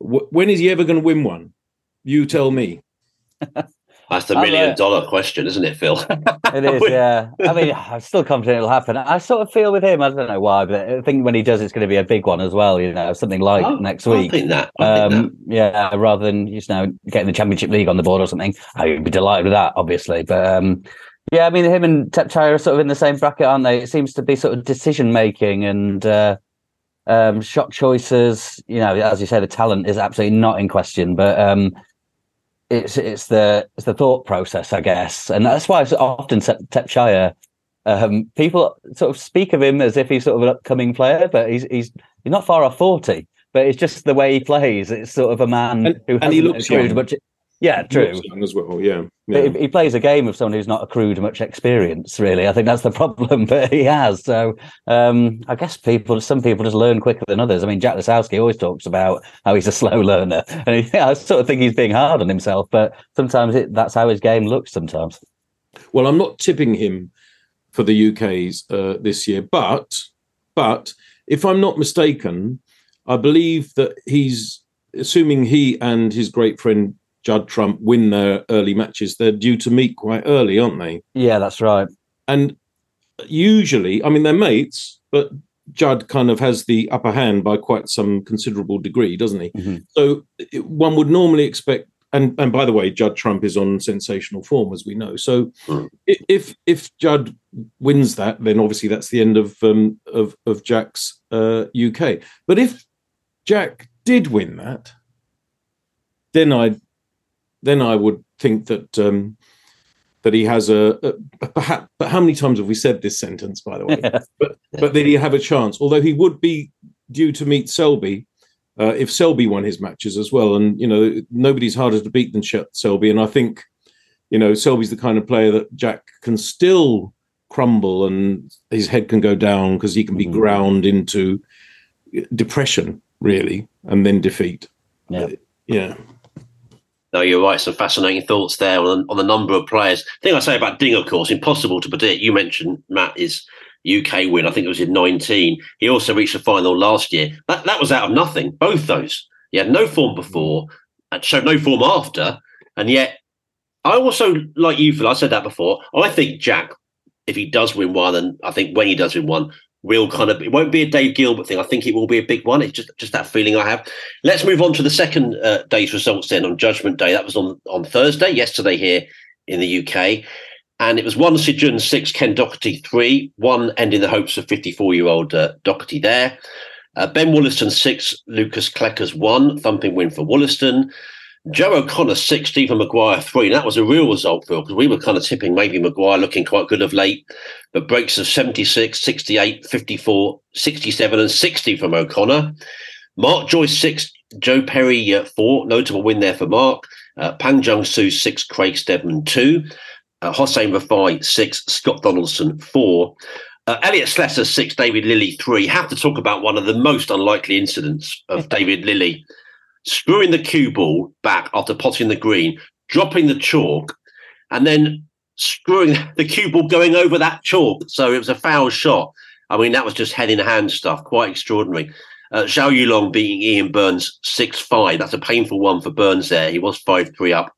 W- when is he ever going to win one? You tell me That's the million dollar question, isn't it, Phil? it is, yeah. I mean, I'm still confident it'll happen. I sort of feel with him, I don't know why, but I think when he does, it's going to be a big one as well, you know, something like oh, next week. I think that. I um, think that. Yeah, rather than just you know getting the Championship League on the board or something. I would be delighted with that, obviously. But um, yeah, I mean, him and Thepchaiya are sort of in the same bracket, aren't they? It seems to be sort of decision making and uh, um, shot choices. You know, as you say, the talent is absolutely not in question, but um, it's it's the it's the thought process, I guess, and that's why I often Thepchaiya. Um, people sort of speak of him as if he's sort of an upcoming player, but he's he's he's not far off forty. But it's just the way he plays. It's sort of a man and, who and he looks young. much. Yeah, true. as well. Yeah, yeah. He, he, plays a game of someone who's not accrued much experience. Really, I think that's the problem. But he has. So um, I guess people, some people just learn quicker than others. I mean, Jack Lisowski always talks about how he's a slow learner, and he, I sort of think he's being hard on himself. But sometimes it, that's how his game looks. Sometimes. Well, I'm not tipping him for the UK's uh, this year, but but if I'm not mistaken, I believe that he's assuming he and his great friend Judd Trump win their early matches, they're due to meet quite early, aren't they? Yeah, that's right. And usually, I mean, they're mates, but Judd kind of has the upper hand by quite some considerable degree, doesn't he? Mm-hmm. So one would normally expect. And, and by the way, Judd Trump is on sensational form, as we know. So, mm. if if Judd wins that, then obviously that's the end of um, of of Jack's uh, UK. But if Jack did win that, then I'd then I would think that um, that he has a, a, perhaps. But how many times have we said this sentence, by the way? but but that he have a chance. Although he would be due to meet Selby uh, if Selby won his matches as well. And you know nobody's harder to beat than Selby. And I think you know, Selby's the kind of player that Jack can still crumble and his head can go down because he can be mm. ground into depression, really, and then defeat. Yeah. Uh, yeah. No, you're right. Some fascinating thoughts there on, on the number of players. The thing I say about Ding, of course, impossible to predict. You mentioned Matt is UK win. I think it was in 19. He also reached the final last year. That that was out of nothing. Both those. He had no form before, and showed no form after, and yet I also like you, Phil. I said that before. I think Jack, if he does win one, and I think when he does win one, will kind of it won't be a Dave Gilbert thing. I think it will be a big one. It's just just that feeling I have. Let's move on to the second uh, day's results then on Judgment Day. That was on on Thursday, yesterday here in the UK. And it was one Si Jiahui, six, Ken Doherty, three, one ending the hopes of 54 year old uh, Doherty there. Uh, ben Woollaston, six, Lukas Kleckers, one, thumping win for Woollaston. Joe O'Connor, six, Stephen Maguire, three. And that was a real result, Phil, because we were kind of tipping maybe Maguire looking quite good of late. But breaks of 76, 68, 54, 67, and 60 from O'Connor. Mark Joyce, six, Joe Perry, uh, four. Notable win there for Mark. Uh, Pang Junxu, six, Craig Steadman, two. Uh, Hossein Vafaei, six. Scott Donaldson, four. Uh, Elliot Slessor, six. David Lilley three. Have to talk about one of the most unlikely incidents of David Lilley screwing the cue ball back after potting the green, dropping the chalk, and then screwing the cue ball going over that chalk. So it was a foul shot. I mean, that was just head in hand stuff, quite extraordinary. Uh, Zhou Yuelong beating Ian Burns 6 5. That's a painful one for Burns there. He was 5 3 up,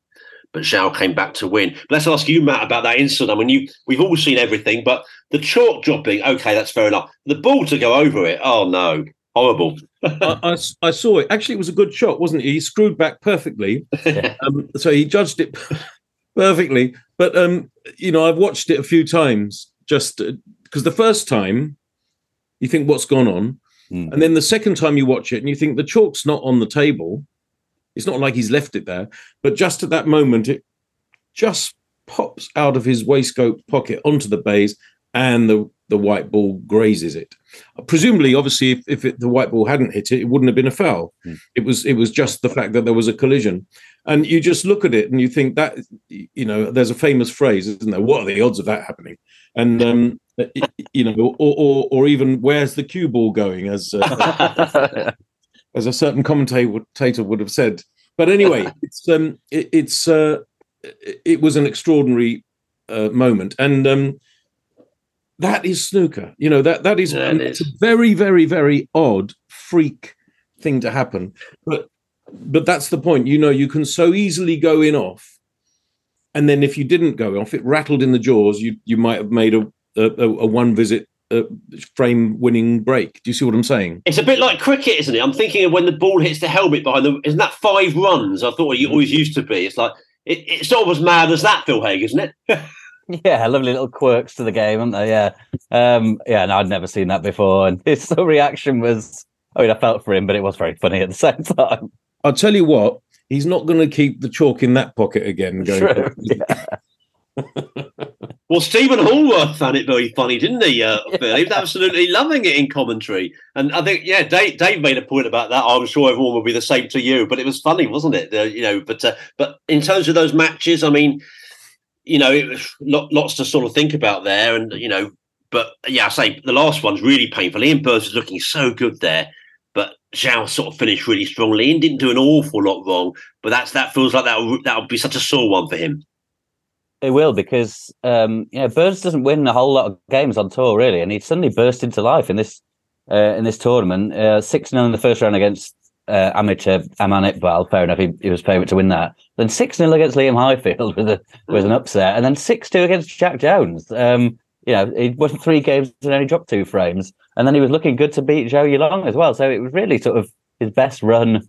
but Zhao came back to win. But let's ask you, Matt, about that incident. I mean, you we've all seen everything, but the chalk dropping, okay, that's fair enough. The ball to go over it, oh no horrible. I, I, I, saw it. Actually, it was a good shot, wasn't it? He screwed back perfectly. Um, so he judged it perfectly. But, um, you know, I've watched it a few times just because uh, the first time you think, what's gone on? Mm. And then the second time you watch it and you think the chalk's not on the table. It's not like he's left it there. But just at that moment, it just pops out of his waistcoat pocket onto the baize and the the white ball grazes it. Presumably, obviously, if, if it, the white ball hadn't hit it, it wouldn't have been a foul. Mm. It was it was just the fact that there was a collision, and you just look at it and you think that you know there's a famous phrase, isn't there? What are the odds of that happening? And um, you know, or, or or even where's the cue ball going, as uh, as a certain commentator would have said. But anyway, it's um, it, it's uh, it was an extraordinary uh, moment, and um, that is snooker. You know that that is, yeah, it's a very very very odd freak thing to happen. But but that's the point. You know, you can so easily go in off, and then if you didn't go off, it rattled in the jaws. You you might have made a a, a one visit uh, frame winning break. Do you see what I'm saying? It's a bit like cricket, isn't it? I'm thinking of when the ball hits the helmet behind the. Isn't that five runs? I thought it mm-hmm. always used to be. It's like it, it's not as mad as that, Phil Haigh, isn't it? Yeah, lovely little quirks to the game, aren't they? Yeah, um, yeah. No, I'd never seen that before, and his reaction was. I mean, I felt for him, but it was very funny at the same time. I'll tell you what, he's not going to keep the chalk in that pocket again. Going True, yeah. well, Stephen Hallworth found it very funny, didn't he? Uh, He was absolutely loving it in commentary, and I think yeah, Dave, Dave, made a point about that. I'm sure everyone will be the same to you, but it was funny, wasn't it? Uh, you know, but uh, but in terms of those matches, I mean, you know, it was lots to sort of think about there. And, you know, but yeah, I say the last one's really painful. Ian Burns was looking so good there, but Zhao sort of finished really strongly and didn't do an awful lot wrong. But that's that feels like that that would be such a sore one for him. It will because um, you know Burns doesn't win a whole lot of games on tour really, and he suddenly burst into life in this uh, in this tournament. Uh, six uh, 0 in the first round against uh, amateur Aman. Fair enough, he, he was favourite to win that. Then 6 0 against Liam Highfield with, a, an upset. And then 6 2 against Jack Jones. Um, you know, he won three games and only dropped two frames. And then he was looking good to beat Zhou Yuelong as well. So it was really sort of his best run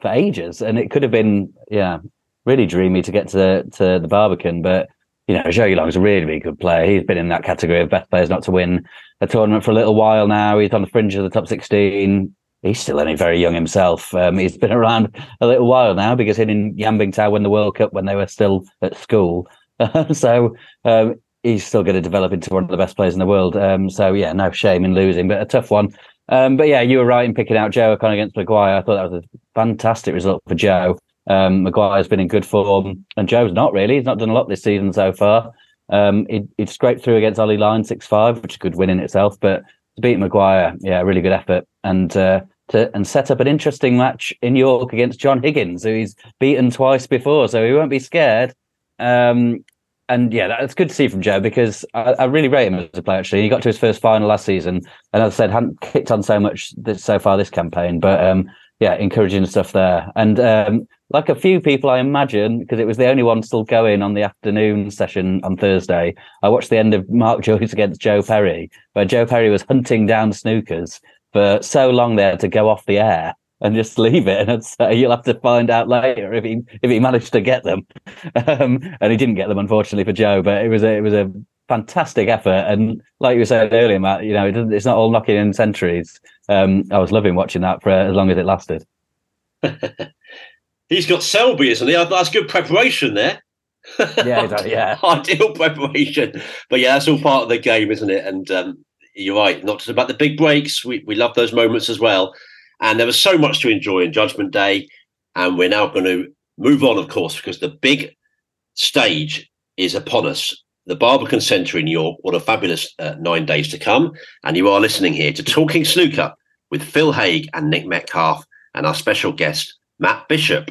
for ages. And it could have been, yeah, really dreamy to get to the, to the Barbican. But, you know, Zhou Yuelong is a really, really good player. He's been in that category of best players not to win a tournament for a little while now. He's on the fringe of the top 16 he's still only very young himself. Um, he's been around a little while now because he in Yan Tao won the World Cup when they were still at school. so um, he's still going to develop into one of the best players in the world. Um, so yeah, no shame in losing, but a tough one. Um, but yeah, you were right in picking out Joe O'Connor against Maguire. I thought that was a fantastic result for Joe. Um, Maguire's been in good form, and Joe's not really. He's not done a lot this season so far. Um, he, he scraped through against Ollie Lines six five, which is a good win in itself. But to beat Maguire, yeah, really good effort, and uh, to and set up an interesting match in York against John Higgins, who he's beaten twice before, so he won't be scared. Um, and yeah, that's good to see from Joe because I, I, really rate him as a player. Actually, he got to his first final last season, and as I said, hadn't kicked on so much this, so far this campaign. But um, yeah, encouraging stuff there. And um, like a few people, I imagine, because it was the only one still going on the afternoon session on Thursday. I watched the end of Mark Joyce against Joe Perry, where Joe Perry was hunting down snookers for so long there to go off the air and just leave it. And say you'll have to find out later if he if he managed to get them. Um, and he didn't get them, unfortunately, for Joe. But it was a, it was a fantastic effort. And like you said earlier, Matt, you know, it it's not all knocking in centuries. Um, I was loving watching that for as long as it lasted. He's got Selby, isn't he? That's good preparation there. yeah, yeah. Ideal preparation. But yeah, that's all part of the game, isn't it? And um, you're right, not just about the big breaks. We, we love those moments as well. And there was so much to enjoy in Judgment Day. And we're now going to move on, of course, because the big stage is upon us. The Barbican Centre in York. What a fabulous uh, nine days to come. And you are listening here to Talking Snooker with Phil Haigh and Nick Metcalfe and our special guest, Matt Bishop.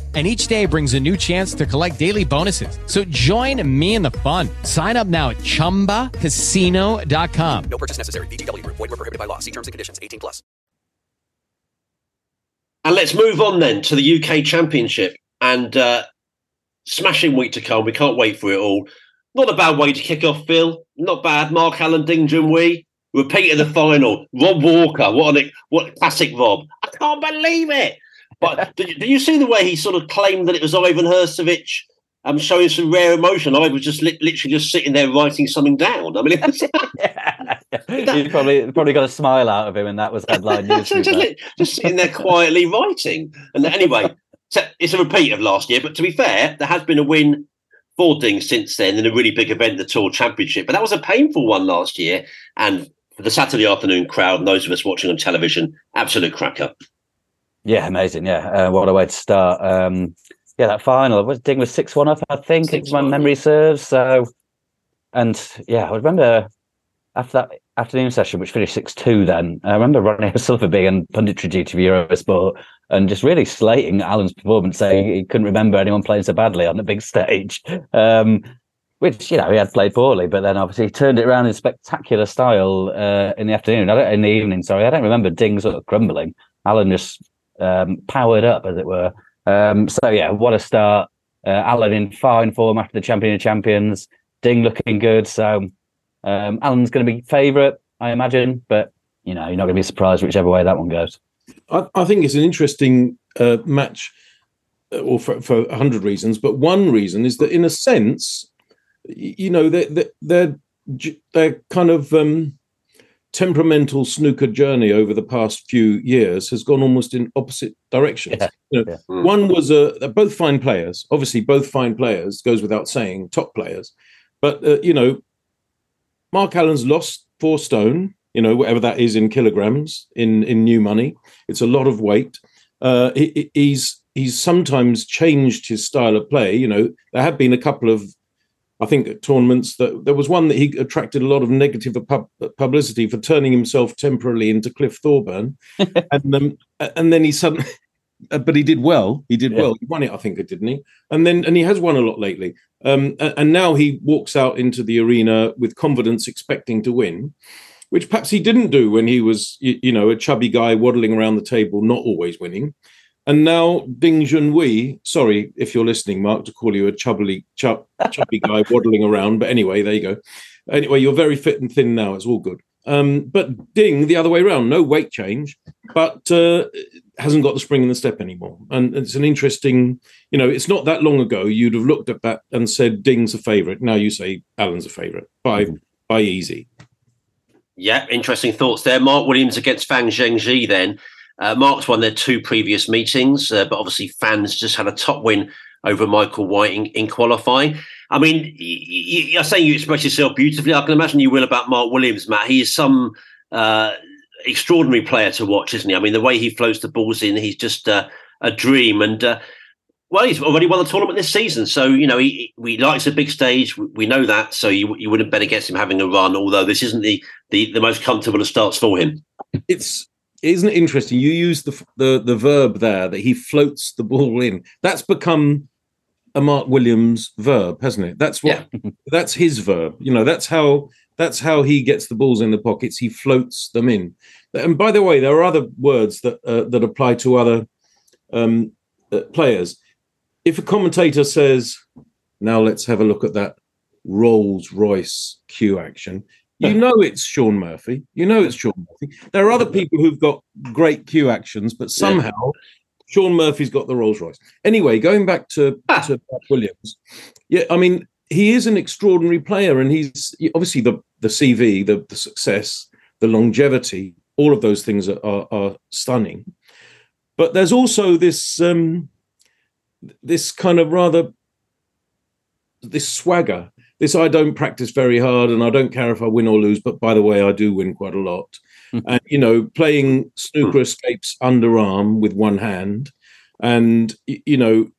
and each day brings a new chance to collect daily bonuses. So join me in the fun. Sign up now at ChumbaCasino.com. No purchase necessary. VGW. Void were prohibited by law. See terms and conditions. 18 plus. And let's move on then to the UK Championship and uh, smashing week to come. We can't wait for it all. Not a bad way to kick off, Phil. Not bad. Mark Allen, Ding Junhui. Repeated the final. Rob Walker. What an what classic Rob. I can't believe it. But did, did, you see the way he sort of claimed that it was Ivan Hršović um, showing some rare emotion? I was just li- literally just sitting there writing something down. I mean, was, yeah. you probably probably got a smile out of him, and that was headline news. just, just, just sitting there quietly writing. And anyway, so it's a repeat of last year. But to be fair, there has been a win for Ding since then in a really big event, the Tour Championship. But that was a painful one last year, and for the Saturday afternoon crowd, and those of us watching on television, absolute cracker. Yeah, amazing. Yeah, uh, what a way to start. Um, yeah, that final was Ding was six one up, I think, six if my memory serves. So, and yeah, I remember after that afternoon session, which finished six two. Then I remember Ronnie O'Sullivan being on punditry duty for Eurosport and just really slating Allen's performance, saying he couldn't remember anyone playing so badly on the big stage. Um, which you know he had played poorly, but then obviously he turned it around in spectacular style uh, in the afternoon. I don't, in the evening, sorry, I don't remember Ding sort of crumbling. Allen just um, powered up, as it were. Um, so yeah, what a start! Uh, Allen in fine form after the champion of champions. Ding looking good. So um, Allen's going to be favourite, I imagine, but you know you're not going to be surprised whichever way that one goes. I, I think it's an interesting uh, match, uh, or for, for a hundred reasons, but one reason is that in a sense, you know, they're they're they're kind of um, temperamental snooker journey over the past few years has gone almost in opposite directions. Yeah. You know, yeah. Hmm. One was a uh, both fine players, obviously both fine players goes without saying, top players. But uh, you know, Mark Allen's lost four stone. you know, whatever that is in kilograms in in new money. It's a lot of weight. Uh, he, he's he's sometimes changed his style of play. You know, there have been a couple of, I think, at tournaments that there was one that he attracted a lot of negative pub, publicity for turning himself temporarily into Cliff Thorburn, and um, and then he suddenly. But he did well. He did Yeah. well. He won it, I think, didn't he? And then, and he has won a lot lately. Um, and now he walks out into the arena with confidence, expecting to win which perhaps he didn't do when he was, you, you know, a chubby guy waddling around the table, not always winning. And now Ding Junhui, sorry if you're listening, Mark, to call you a chubby, chub, chubby guy waddling around, but anyway, there you go. Anyway, you're very fit and thin now. It's all good. Um, but Ding, the other way around, no weight change, but uh, hasn't got the spring in the step anymore. And it's an interesting, you know, it's not that long ago you'd have looked at that and said Ding's a favourite. Now you say Allen's a favourite by by easy. Yeah, interesting thoughts there. Mark Williams against Fan Zhengyi then. Uh, Mark's won their two previous meetings, uh, but obviously Fan's just had a top win over Michael White in, in qualifying. I mean, y- y- you're saying you express yourself beautifully. I can imagine you will about Mark Williams, Matt. He is some uh, extraordinary player to watch, isn't he? I mean, the way he floats the balls in, he's just uh, a dream. And uh, well, he's already won the tournament this season, so you know he, he likes a big stage. We- We know that, so you you wouldn't bet against him having a run. Although this isn't the the, the most comfortable of starts for him. it's isn't it interesting? You use the the the verb there that he floats the ball in. That's become a mark williams verb hasn't it? That's what that's his verb. You know that's how that's how he gets the balls in the pockets. He floats them in. And by the way there are other words that uh, that apply to other um, uh, players. If a commentator says now let's have a look at that rolls royce cue action you know it's Shaun Murphy. You know it's Shaun Murphy. There are other people who've got great cue actions, but somehow Shaun Murphy's got the Rolls Royce. Anyway, going back to, to Pat Williams, yeah, I mean, he is an extraordinary player, and he's obviously the the CV, the, the success, the longevity, all of those things are, are, are stunning. But there's also this um, this kind of rather this swagger this I don't practice very hard and I don't care if I win or lose, but by the way, I do win quite a lot. and you know, playing snooker escapes underarm with one hand, and you know,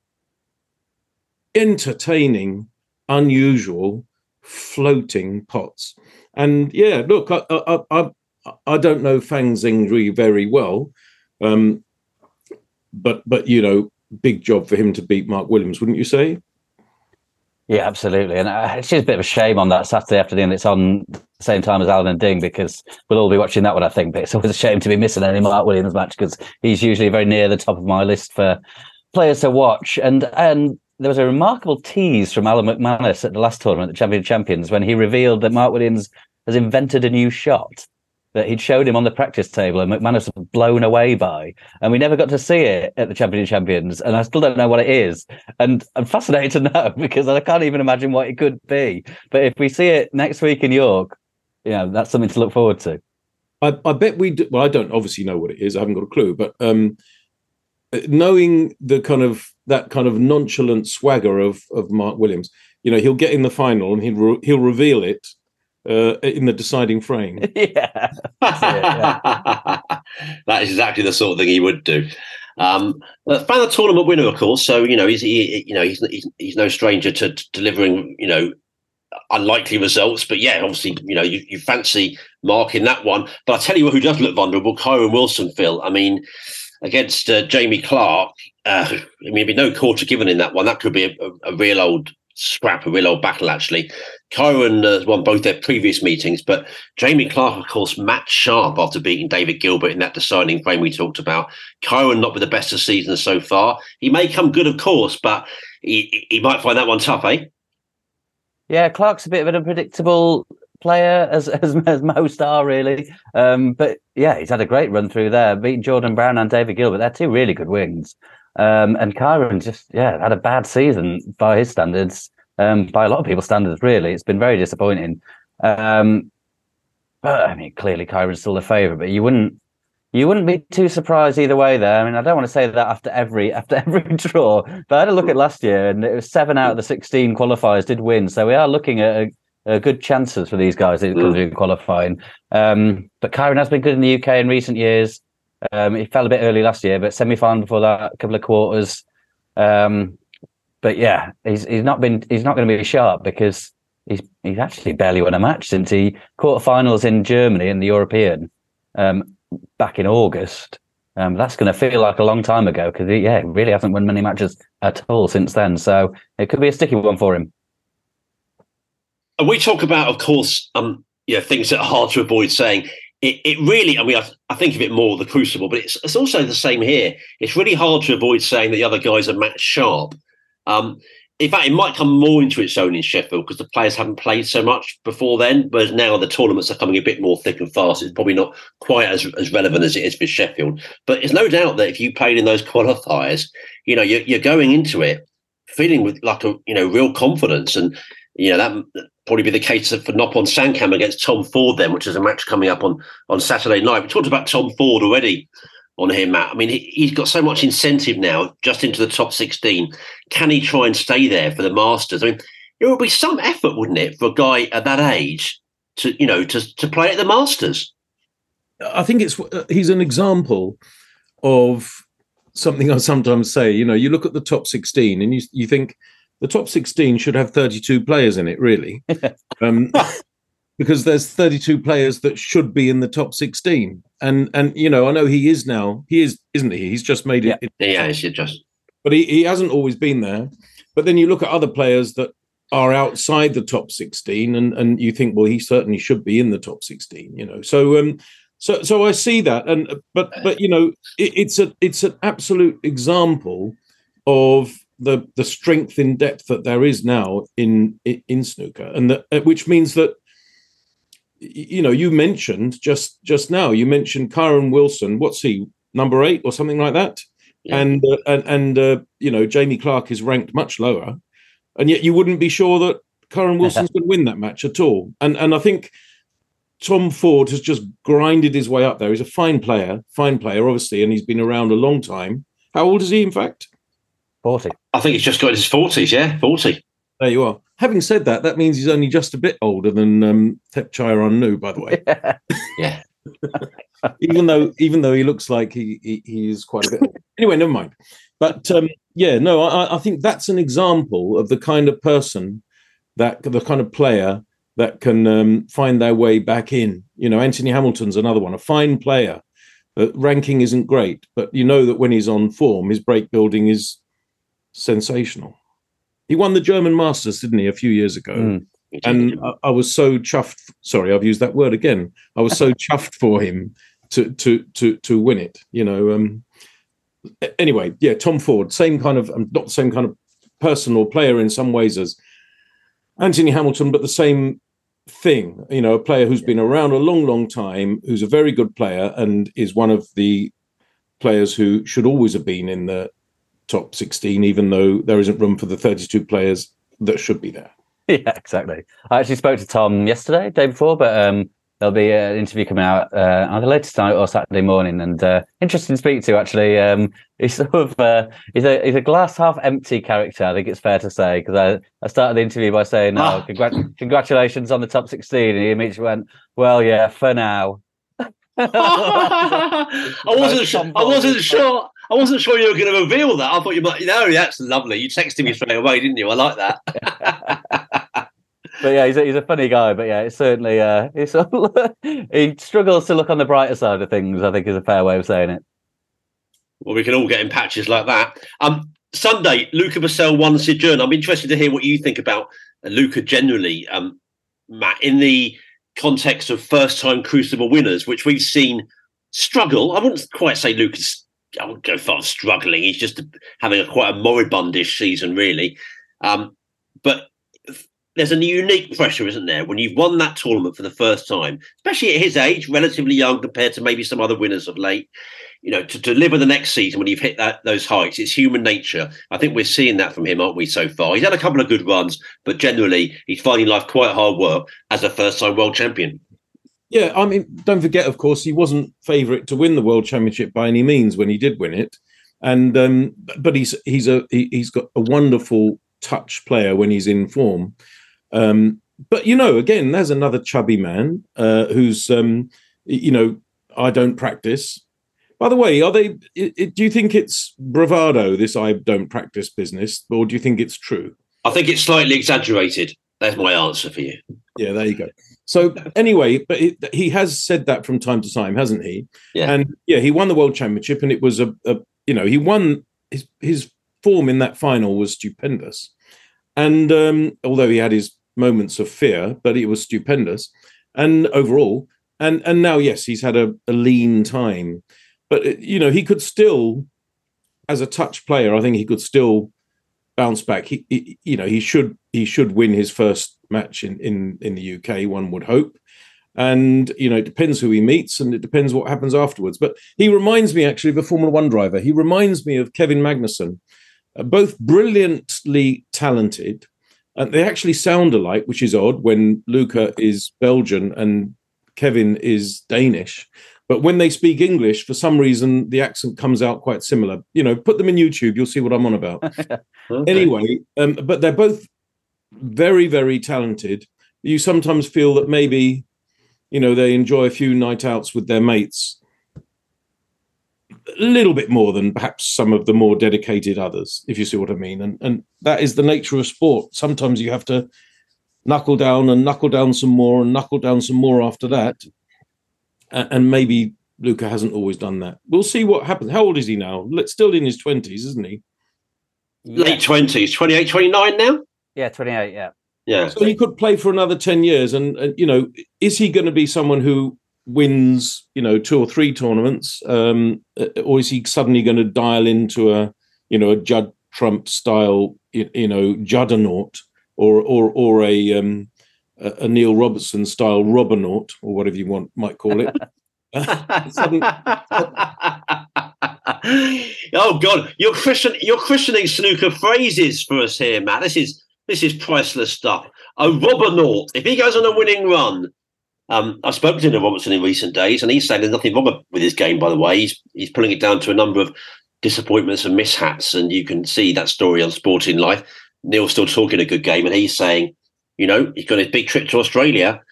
entertaining, unusual, floating pots. And yeah, look, I I I, I don't know Fan Zhengyi very well, um, but but you know, big job for him to beat Mark Williams, wouldn't you say? Yeah, absolutely. And uh, it's just a bit of a shame on that Saturday afternoon. It's on the same time as Allen and Ding because we'll all be watching that one, I think. But it's always a shame to be missing any Mark Williams match because he's usually very near the top of my list for players to watch. And and there was a remarkable tease from Alan McManus at the last tournament, the Champion Champions, when he revealed that Mark Williams has invented a new shot that he'd showed him on the practice table and McManus was blown away by. And we never got to see it at the Champion Champions. And I still don't know what it is. And I'm fascinated to know because I can't even imagine what it could be. But if we see it next week in York, you know, that's something to look forward to. I, I bet we do. Well, I don't obviously know what it is. I haven't got a clue, but um, knowing the kind of that kind of nonchalant swagger of of Mark Williams, you know, he'll get in the final and he'll re- he'll reveal it uh, in the deciding frame. yeah. that is exactly the sort of thing he would do. Um, uh, fan tournament winner, of course. So you know he's he, you know he's, he's he's no stranger to, to delivering you know unlikely results. But yeah, obviously you know you, you fancy Mark in that one. But I tell you who does look vulnerable: Kyren Wilson. Phil. I mean, against uh, Jamie Clarke. Uh, I mean, there'd be no quarter given in that one. That could be a, a, a real old scrap, a real old battle, actually. Kyren uh, won both their previous meetings, but Jamie Clarke, of course, matched sharp after beating David Gilbert in that deciding frame we talked about. Kyren not with the best of seasons so far. He may come good, of course, but he, he might find that one tough, eh? Yeah, Clarke's a bit of an unpredictable player, as as, as most are really. Um, but yeah, he's had a great run through there, beating Jordan Brown and David Gilbert. They're two really good wings. Um, and Kyren just yeah had a bad season by his standards, um, by a lot of people's standards. Really, it's been very disappointing. Um, but I mean, clearly Kyren's still the favourite, but you wouldn't you wouldn't be too surprised either way there. I mean, I don't want to say that after every after every draw, but I had a look at last year, and it was seven out of the sixteen qualifiers did win. So we are looking at a, uh, good chances for these guys that come through qualifying. Um, but Kyron has been good in the UK in recent years. Um, he fell a bit early last year, but semi-final before that, a couple of quarters. Um, but yeah, he's he's not been he's not going to be sharp because he's he's actually barely won a match since he quarterfinals in Germany in the European um, back in August. Um, that's going to feel like a long time ago because yeah, he really hasn't won many matches at all since then. So it could be a sticky one for him. And we talk about, of course, um, yeah, things that are hard to avoid saying. It, it really, I mean, I, I think of it more the crucible, but it's, it's also the same here. It's really hard to avoid saying that the other guys are match sharp. Um, in fact, it might come more into its own in Sheffield because the players haven't played so much before then. Whereas now the tournaments are coming a bit more thick and fast. It's probably not quite as, as relevant as it is for Sheffield. But there's no doubt that if you played in those qualifiers, you know, you're, you're going into it feeling with like a you know real confidence, and you know that probably be the case for Noppon Saengkham against Tom Ford then, which is a match coming up on on Saturday night. We talked about Tom Ford already on him, Matt. I mean, he, has got so much incentive now, just into the top 16. Can he try and stay there for the Masters? I mean, it would be some effort, wouldn't it, for a guy at that age to, you know, to, to play at the Masters? I think it's uh, he's an example of something I sometimes say. You know, you look at the top 16 and you, you think the top 16 should have 32 players in it, really. um, because there's 32 players that should be in the top 16 and and you know i know he is now. He is isn't he? He's just made it yeah, yeah just but he, he hasn't always been there. But then you look at other players that are outside the top 16 and and you think well he certainly should be in the top 16 you know. So um so so i see that. And but but you know it, it's a it's an absolute example of the the strength in depth that there is now in in snooker and that which means that you know, you mentioned just just now. You mentioned Kyren Wilson. What's he? Number eight or something like that. Yeah. And uh, and and uh, you know, Jamie Clarke is ranked much lower, and yet you wouldn't be sure that Kyren Wilson's going to win that match at all. And and I think Tom Ford has just grinded his way up there. He's a fine player, fine player, obviously, and he's been around a long time. How old is he, in fact? 40. I think he's just got his 40s, yeah, 40. There you are. Having said that, that means he's only just a bit older than um, Thepchaiya Un-Nooh, by the way. yeah. even though even though he looks like he he, he is quite a bit. Anyway, never mind. But um, yeah, no, I, I think that's an example of the kind of person that the kind of player that can um, find their way back in. You know, Anthony Hamilton's another one, a fine player. Uh, ranking isn't great, but you know that when he's on form, his break building is sensational. He won the German Masters, didn't he, a few years ago? Mm. And I, I, was so chuffed. Sorry, I've used that word again. I was so chuffed for him to to to to win it. You know. Um, anyway, yeah, Tom Ford, same kind of um, not the same kind of person or player in some ways as Anthony Hamilton, but the same thing. You know, a player who's been around a long, long time, who's a very good player, and is one of the players who should always have been in the top 16, even though there isn't room for the 32 players that should be there. Yeah, exactly. I actually spoke to Tom yesterday, day before, but um, there'll be an interview coming out uh, either later tonight or Saturday morning, and uh, interesting to speak to. Actually, um, he's sort of uh, he's a he's a glass half empty character. I think it's fair to say because I, I started the interview by saying, "Oh, ah. congr- congratulations on the top 16. and he immediately went, "Well, yeah, for now." I wasn't sure. I wasn't sure. I wasn't sure you were going to reveal that. I thought you might. You know, that's lovely. You texted me straight away, didn't you? I like that. but yeah, he's a, he's a funny guy. But yeah, it's certainly uh, he's, he struggles to look on the brighter side of things. I think is a fair way of saying it. Well, we can all get in patches like that. Um, Sunday, Luca Brecel won Sid I'm interested to hear what you think about Luca generally, um, Matt, in the context of first-time Crucible winners, which we've seen struggle. I wouldn't quite say Luca's I would go far struggling. He's just having a quite a moribundish season, really. Um, but there's a unique pressure, isn't there, when you've won that tournament for the first time, especially at his age, relatively young compared to maybe some other winners of late. You know, to deliver the next season when you've hit that those heights, it's human nature. I think we're seeing that from him, aren't we? So far, he's had a couple of good runs, but generally, he's finding life quite hard work as a first-time world champion. Yeah, I mean, don't forget, of course, he wasn't favourite to win the world championship by any means when he did win it, and um, but he's he's a he, has got a wonderful touch player when he's in form. Um, but you know, again, there's another chubby man uh, who's, um, you know, I don't practice. By the way, are they? i i do you think it's bravado? This I don't practice business, or do you think it's true? I think it's slightly exaggerated. There's my answer for you. Yeah, there you go. So anyway, but it, he has said that from time to time, hasn't he? Yeah. And yeah, he won the world championship, and it was a, a you know he won his his form in that final was stupendous, and um, although he had his moments of fear, but it was stupendous, and overall, and and now yes, he's had a, a lean time, but uh, you know he could still, as a touch player, I think he could still bounce back. He, he you know he should he should win his first match in in in the UK. One would hope. And you know, it depends who he meets, and it depends what happens afterwards. But he reminds me actually of a Formula One driver. He reminds me of Kevin Magnussen, uh, both brilliantly talented, and they actually sound alike, which is odd when Luca is Belgian and Kevin is Danish. But when they speak English, for some reason, the accent comes out quite similar. You know, put them in YouTube, you'll see what I'm on about. Anyway, um, but they're both very, very talented. You sometimes feel that maybe, you know, they enjoy a few night outs with their mates a little bit more than perhaps some of the more dedicated others, if you see what I mean. And and that is the nature of sport. Sometimes you have to knuckle down and knuckle down some more and knuckle down some more after that. And maybe Luca hasn't always done that. We'll see what happens. How old is he now? Still in his twenties, isn't he? Late 20s, 28, 29 now? Yeah, 28. Yeah. Yeah. So he could play for another 10 years. And, and you know, is he going to be someone who wins, you know, two or three tournaments? Um, uh, or is he suddenly going to dial into a, you know, a Judd Trump style, you, you know, juddernaut or, or, or a, um, a, a Neil Robertson style Robbernaut or whatever you want, might call it. Sudden- oh God, you're christen- you're christening snooker phrases for us here, Matt. This is this is priceless stuff. A Robbernaut. If he goes on a winning run, um, I've spoken to Neil Robertson in recent days, and he's saying there's nothing wrong with his game. By the way, he's he's pulling it down to a number of disappointments and mishaps, and you can see that story on Sporting Life. Neil's still talking a good game, and he's saying, you know, he's got his big trip to Australia,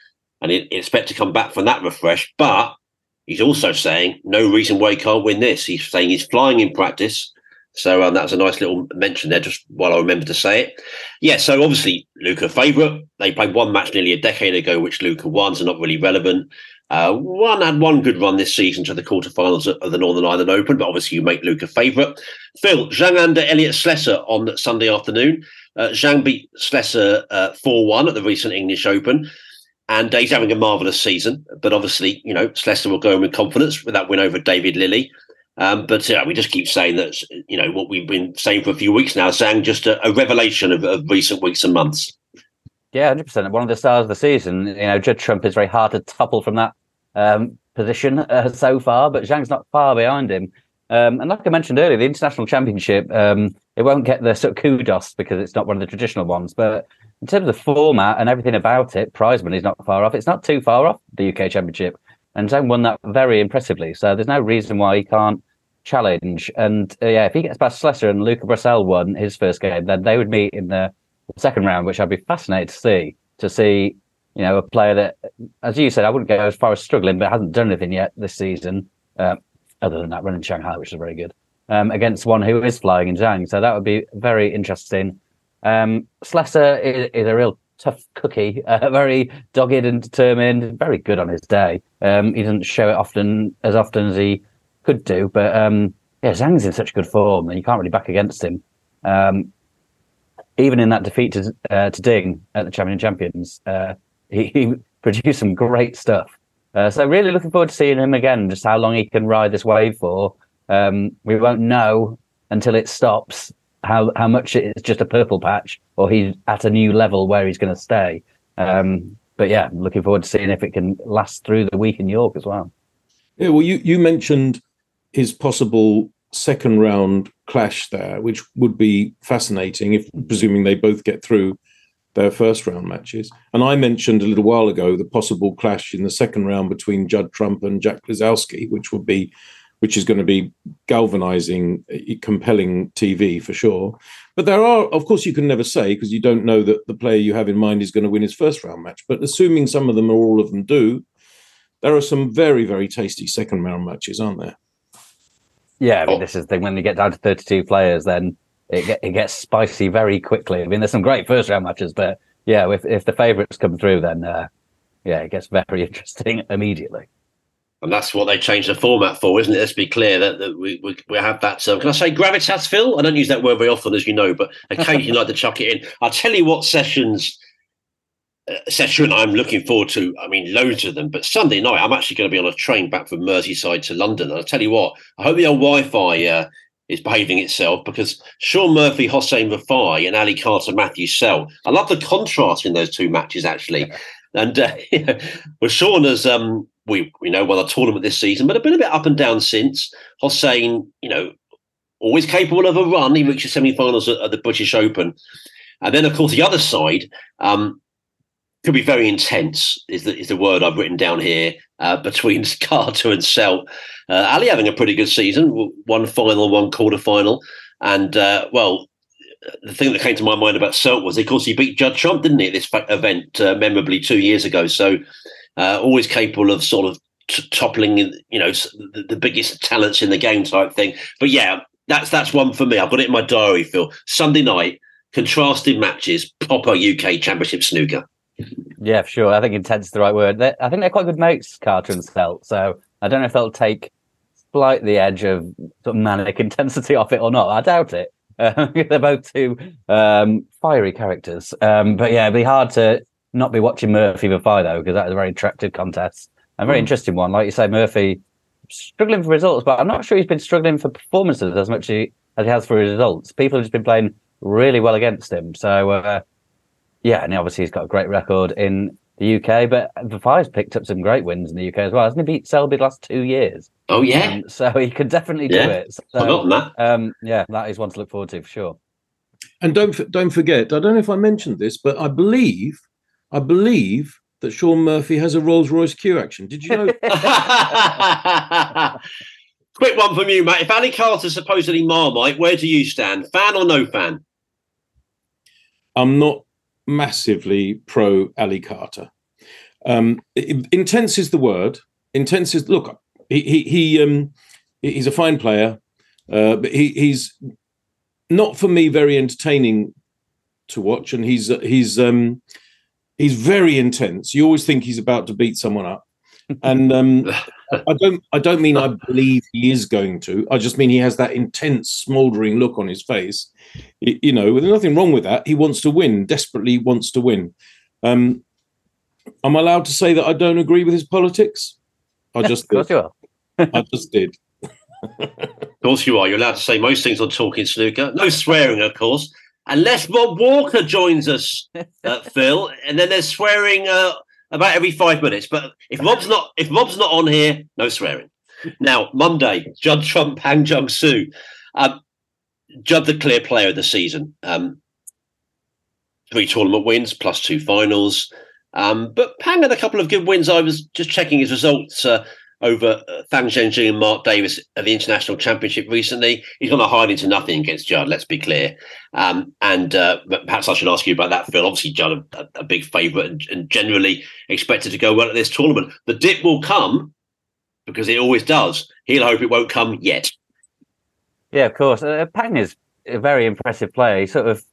and he, he expect to come back from that refresh, but He's also saying no reason why he can't win this. He's saying he's flying in practice. So um, that was a nice little mention there, just while I remember to say it. Yeah, so obviously Luca favourite. They played one match nearly a decade ago, which Luca won, so not really relevant. Uh, one had one good run this season to the quarterfinals of the Northern Ireland Open, but obviously you make Luca favourite. Phil, Zhang Anda Elliot Slessor on Sunday afternoon. Uh, Zhang beat Slessor uh, 4 1 at the recent English Open and uh, he's having a marvelous season. But obviously, you know, Slessor will go in with confidence with that win over David Lilley. Um, but uh, we just keep saying that, you know, what we've been saying for a few weeks now, saying just a, a revelation of, of recent weeks and months. Yeah, hundred percent. One of the stars of the season. You know, Judd Trump is very hard to topple from that um, position uh, so far, but Zhang's not far behind him. Um, and like I mentioned earlier, the international championship um, it won't get the sort of kudos because it's not one of the traditional ones. But in terms of the format and everything about it, prize money is not far off. It's not too far off the UK championship, and Zhang won that very impressively. So there's no reason why he can't challenge. And uh, yeah, if he gets past Slessor and Luca Brecel won his first game, then they would meet in the second round, which I'd be fascinated to see. To see, you know, a player that, as you said, I wouldn't go as far as struggling, but hasn't done anything yet this season, um, other than that run in Shanghai, which is very good, um, against one who is flying in Zhang. So that would be very interesting. Um, Slessor is, is a real tough cookie, uh, very dogged and determined, very good on his day. Um, he doesn't show it often as often as he could do, but um, yeah, Zhang's in such good form, and you can't really back against him. Um, even in that defeat to, uh, to Ding at the Champion Champions, uh, he, he produced some great stuff. Uh, so really looking forward to seeing him again. Just how long he can ride this wave for, um, we won't know until it stops. How how much it's just a purple patch, or he's at a new level where he's going to stay. Um, but yeah, looking forward to seeing if it can last through the week in York as well. Yeah, well, you, you mentioned his possible second round clash there, which would be fascinating if presuming they both get through their first round matches. And I mentioned a little while ago the possible clash in the second round between Judd Trump and Jack Lisowski, which would be which is going to be galvanizing, uh, compelling TV for sure. But there are, of course, you can never say because you don't know that the player you have in mind is going to win his first round match. But assuming some of them or all of them do, there are some very, very tasty second round matches, aren't there? Yeah, I mean, this is the thing. When you get down to 32 players, then it, get, it gets spicy very quickly. I mean, there's some great first round matches, but yeah, if, if the favourites come through, then uh, yeah, it gets very interesting immediately. And that's what they changed the format for, isn't it? Let's be clear that, that we, we, we have that. Um, can I say gravitas, Phil? I don't use that word very often, as you know, but occasionally you like to chuck it in. I'll tell you what sessions uh, session I'm looking forward to. I mean, loads of them. But Sunday night, I'm actually going to be on a train back from Merseyside to London. And I'll tell you what, I hope the old Wi-Fi uh, is behaving itself because Shaun Murphy, Hossein Vafaei, and Ali Carter, Matthew Selt. I love the contrast in those two matches, actually. And uh, well, Shaun has um, we we know won a tournament this season, but have been a bit up and down since. Hossein, you know, always capable of a run. He reached the semi-finals at, at the British Open, and then of course the other side um, could be very intense. Is the is the word I've written down here uh, between Carter and Selt. Uh, Ali having a pretty good season, one final, one quarter final, and uh, well. The thing that came to my mind about Selt was, of course, he beat Judd Trump, didn't he, at this event uh, memorably two years ago. So uh, always capable of sort of t- toppling, you know, the, the, biggest talents in the game type thing. But yeah, that's that's one for me. I've got it in my diary, Phil. Sunday night, contrasted matches, proper UK Championship snooker. Yeah, for sure. I think intense is the right word. They're, I think they're quite good mates, Carter and Selt. So I don't know if they'll take slight the edge of, sort of manic intensity off it or not. I doubt it. Uh, they're both two um, fiery characters. Um, but yeah, it'd be hard to not be watching Murphy Vafaei though, because that is a very attractive contest. A very mm. interesting one. Like you say, Murphy struggling for results, but I'm not sure he's been struggling for performances as much as he, as he has for results. People have just been playing really well against him. So, uh, yeah, and obviously he's got a great record in the UK, but Vafaei's picked up some great wins in the UK as well. Hasn't he beat Selby the last two years? Oh, yeah. Um, so he could definitely yeah. do it. So, Forgotten that. Um, yeah, that is one to look forward to for sure. And don't don't forget, I don't know if I mentioned this, but I believe I believe that Shaun Murphy has a Rolls Royce cue action. Did you know? Quick one from you, Matt. If Ali Carter's supposedly Marmite, where do you stand? Fan or no fan? I'm not massively pro Ali Carter. Um, intense is the word. Intense is look. He he, he um he's a fine player, uh, but he, he's not for me very entertaining to watch, and he's he's um he's very intense. You always think he's about to beat someone up, and um, I don't. I don't mean I believe he is going to. I just mean he has that intense, smouldering look on his face. You know, there's nothing wrong with that. He wants to win, desperately wants to win. Um, am allowed to say that I don't agree with his politics? I just of course you are. I just did. of course you are. You're allowed to say most things on Talking Snooker. No swearing, of course unless Rob Walker joins us, uh, Phil, and then there's swearing uh, about every five minutes. But if Rob's not if Rob's not on here, no swearing. Now Monday, Judd Trump, Pang Junxu, um, Judd the clear player of the season. Um, three tournament wins plus two finals. Um, but Pang had a couple of good wins. I was just checking his results. Uh, over uh, Fan Zhengyi and Mark Davis at the International Championship recently. He's gone hide into nothing against Judd, let's be clear. Um, and uh, perhaps I should ask you about that, Phil. Obviously, Judd, a, a big favourite and, and, generally expected to go well at this tournament. The dip will come because it always does. He'll hope it won't come yet. Yeah, of course. Uh, Pang is a very impressive player. He sort of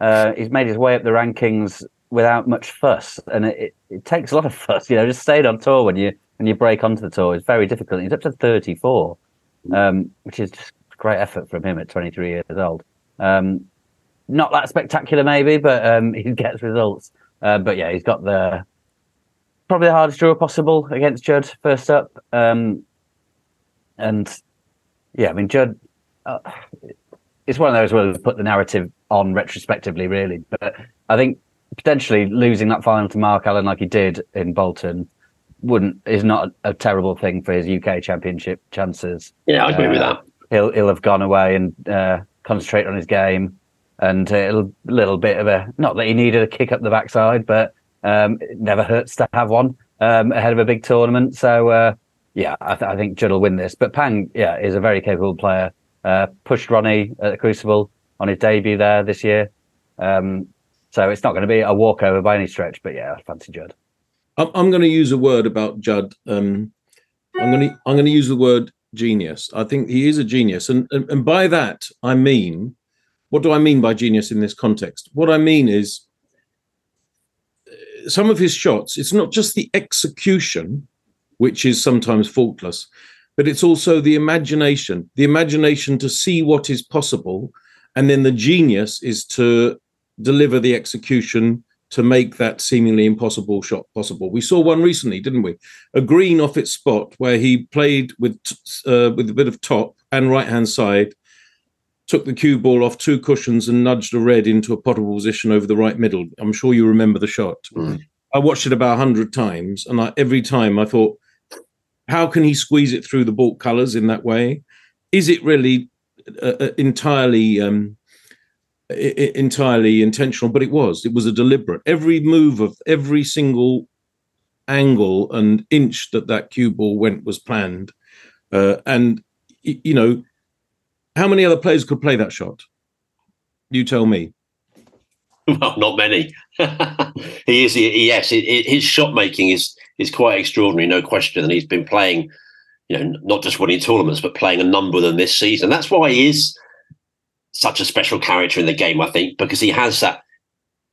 uh, he's made his way up the rankings without much fuss, and it, it, takes a lot of fuss. You know, just stayed on tour when you when you break onto the tour, it's very difficult. He's up to 34, um, which is just great effort from him at 23 years old. Um, not that spectacular, maybe, but um, he gets results. Uh, but yeah, he's got the probably the hardest draw possible against Judd first up. Um, and yeah, I mean, Judd, uh, it's one of those where we put the narrative on retrospectively, really. But I think potentially losing that final to Mark Allen like he did in Bolton wouldn't is not a, a, terrible thing for his UK Championship chances. Yeah, I agree uh, with that. He'll he'll have gone away and uh, concentrate on his game, and a little bit of a not that he needed a kick up the backside, but um, it never hurts to have one um, ahead of a big tournament. So uh, yeah, I, th- I think Judd will win this. But Pang, yeah, is a very capable player. Uh, pushed Ronnie at the Crucible on his debut there this year. Um, so it's not going to be a walkover by any stretch. But yeah, I fancy Judd. I'm, I'm going to use a word about Judd. Um, I'm going to I'm going to use the word genius. I think he is a genius, and, and and by that I mean, what do I mean by genius in this context? What I mean is uh, some of his shots. It's not just the execution, which is sometimes faultless, but it's also the imagination. The imagination to see what is possible, and then the genius is to deliver the execution to make that seemingly impossible shot possible. We saw one recently, didn't we? A green off its spot where he played with uh, with a bit of top and right hand side, took the cue ball off two cushions and nudged a red into a potable position over the right middle. I'm sure you remember the shot. Mm. I watched it about hundred times, and I, every time I thought, how can he squeeze it through the baulk colours in that way? Is it really uh, uh entirely? Um, entirely intentional, but it was. It was a deliberate. Every move of every single angle and inch that that cue ball went was planned. Uh, and you know, how many other players could play that shot? You tell me. Well, not many. he is. He, yes, it, it, his shot making is is quite extraordinary, no question. And he's been playing, you know, not just winning tournaments, but playing a number of them this season. That's why he is such a special character in the game, I think, because he has that,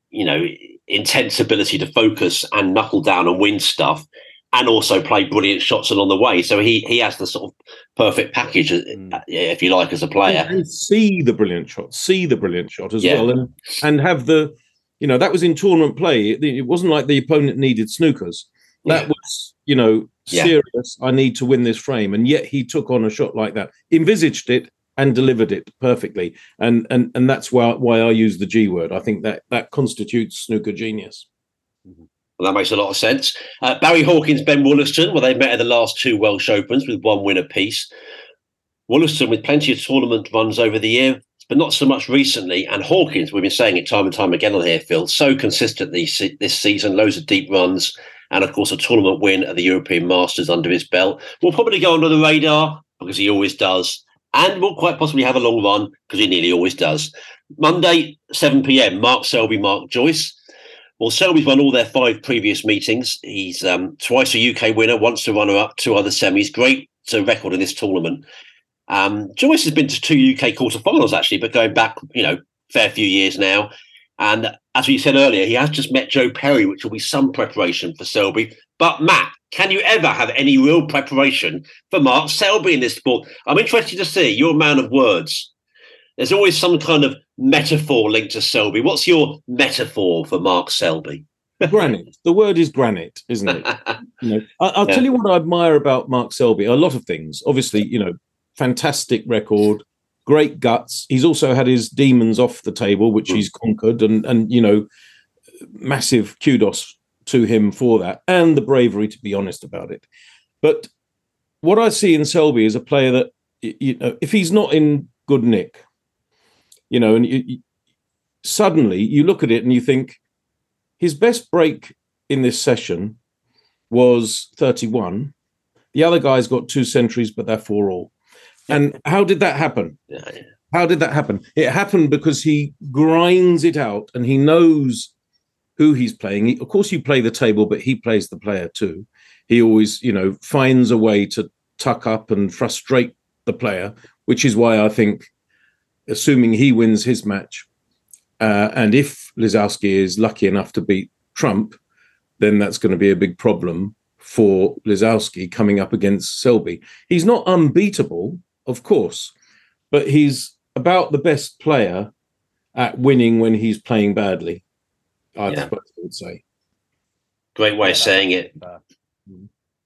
you know, intense ability to focus and knuckle down and win stuff and also play brilliant shots along the way. So he he has the sort of perfect package, uh, mm. if you like, as a player. And see the brilliant shot, see the brilliant shot as yeah. well, and and have the, you know, that was in tournament play. It, it wasn't like the opponent needed snookers. That yeah. was, you know, serious. Yeah. I need to win this frame, and yet he took on a shot like that, envisaged it, and delivered it perfectly. And and and that's why why I use the G word. I think that that constitutes snooker genius. Well, that makes a lot of sense. Uh, Barry Hawkins, Ben Woollaston. Well, they met at the last two Welsh Opens with one win apiece. Woollaston with plenty of tournament runs over the year, but not so much recently. And Hawkins, we've been saying it time and time again on here, Phil, so consistently this season, loads of deep runs, and of course a tournament win at the European Masters under his belt. Will probably go under the radar because he always does and will quite possibly have a long run because he nearly always does. Monday, 7 p.m. Mark Selby, Mark Joyce. Well, Selby's won all their five previous meetings. He's um, twice a UK winner, once a runner-up, two other semis. Great to record in this tournament. Um, Joyce has been to two UK quarterfinals actually, but going back, you know, fair few years now. And as we said earlier, he has just met Joe Perry, which will be some preparation for Selby. But Matt, can you ever have any real preparation for Mark Selby in this sport? I'm interested to see your man of words. There's always some kind of metaphor linked to Selby. What's your metaphor for Mark Selby? granite. The word is granite, isn't it? you know, I, will yeah. tell you what I admire about Mark Selby. A lot of things. Obviously, you know, fantastic record, great guts. He's also had his demons off the table, which mm. he's conquered, and and you know, massive kudos to him for that and the bravery to be honest about it. But what I see in Selby is a player that, you know, if he's not in good nick, you know, and you, you, suddenly you look at it and you think his best break in this session was 31. The other guy's got two centuries, but they're four all. And how did that happen? How did that happen? It happened because he grinds it out and he knows who he's playing. Of course, you play the table, but he plays the player too. He always, you know, finds a way to tuck up and frustrate the player, which is why I think, assuming he wins his match, uh, and if Lisowski is lucky enough to beat Trump, then that's going to be a big problem for Lisowski coming up against Selby. He's not unbeatable, of course, but he's about the best player at winning when he's playing badly. I yeah. would say. Great way yeah, of saying it. Uh,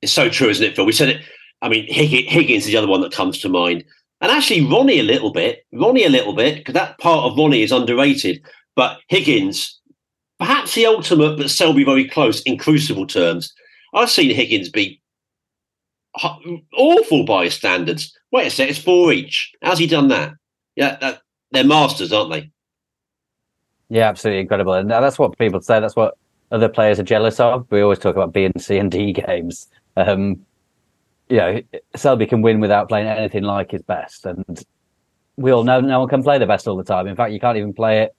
it's so true, isn't it, Phil? We said it. I mean, Higgins is the other one that comes to mind. And actually, Ronnie a little bit. Ronnie a little bit, because that part of Ronnie is underrated. But Higgins, perhaps the ultimate, but Selby very close in crucible terms. I've seen Higgins be awful by his standards. Wait a sec, it's four each. How's he done that? Yeah, that, they're masters, aren't they? Yeah, absolutely incredible. And that's what people say. That's what other players are jealous of. We always talk about B and C and D games. Um, you know, Selby can win without playing anything like his best, and we all know no one can play the best all the time. In fact, you can't even play it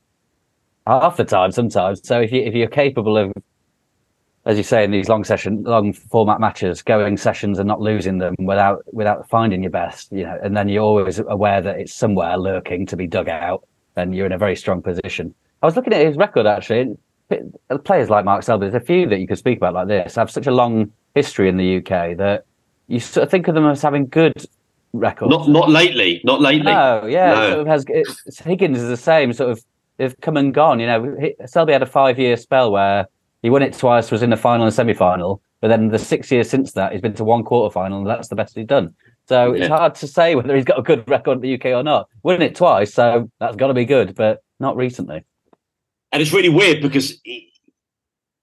half the time sometimes. So if you if you're capable of, as you say, in these long session, long format matches, going sessions and not losing them without without finding your best, you know, and then you're always aware that it's somewhere lurking to be dug out, then you're in a very strong position. I was looking at his record actually. Players like Mark Selby, there's a few that you could speak about like this have such a long history in the UK that you sort of think of them as having good records. Not not lately, not lately. No, yeah, No. Sort of has Higgins is the same. Sort of they've come and gone. You know, Selby had a five-year spell where he won it twice, was in the final and semi-final, but then the six years since that, he's been to one quarter-final, and that's the best he's done. So it's hard to say whether he's got a good record in the UK or not. Won it twice, so that's got to be good, but not recently. And it's really weird because he-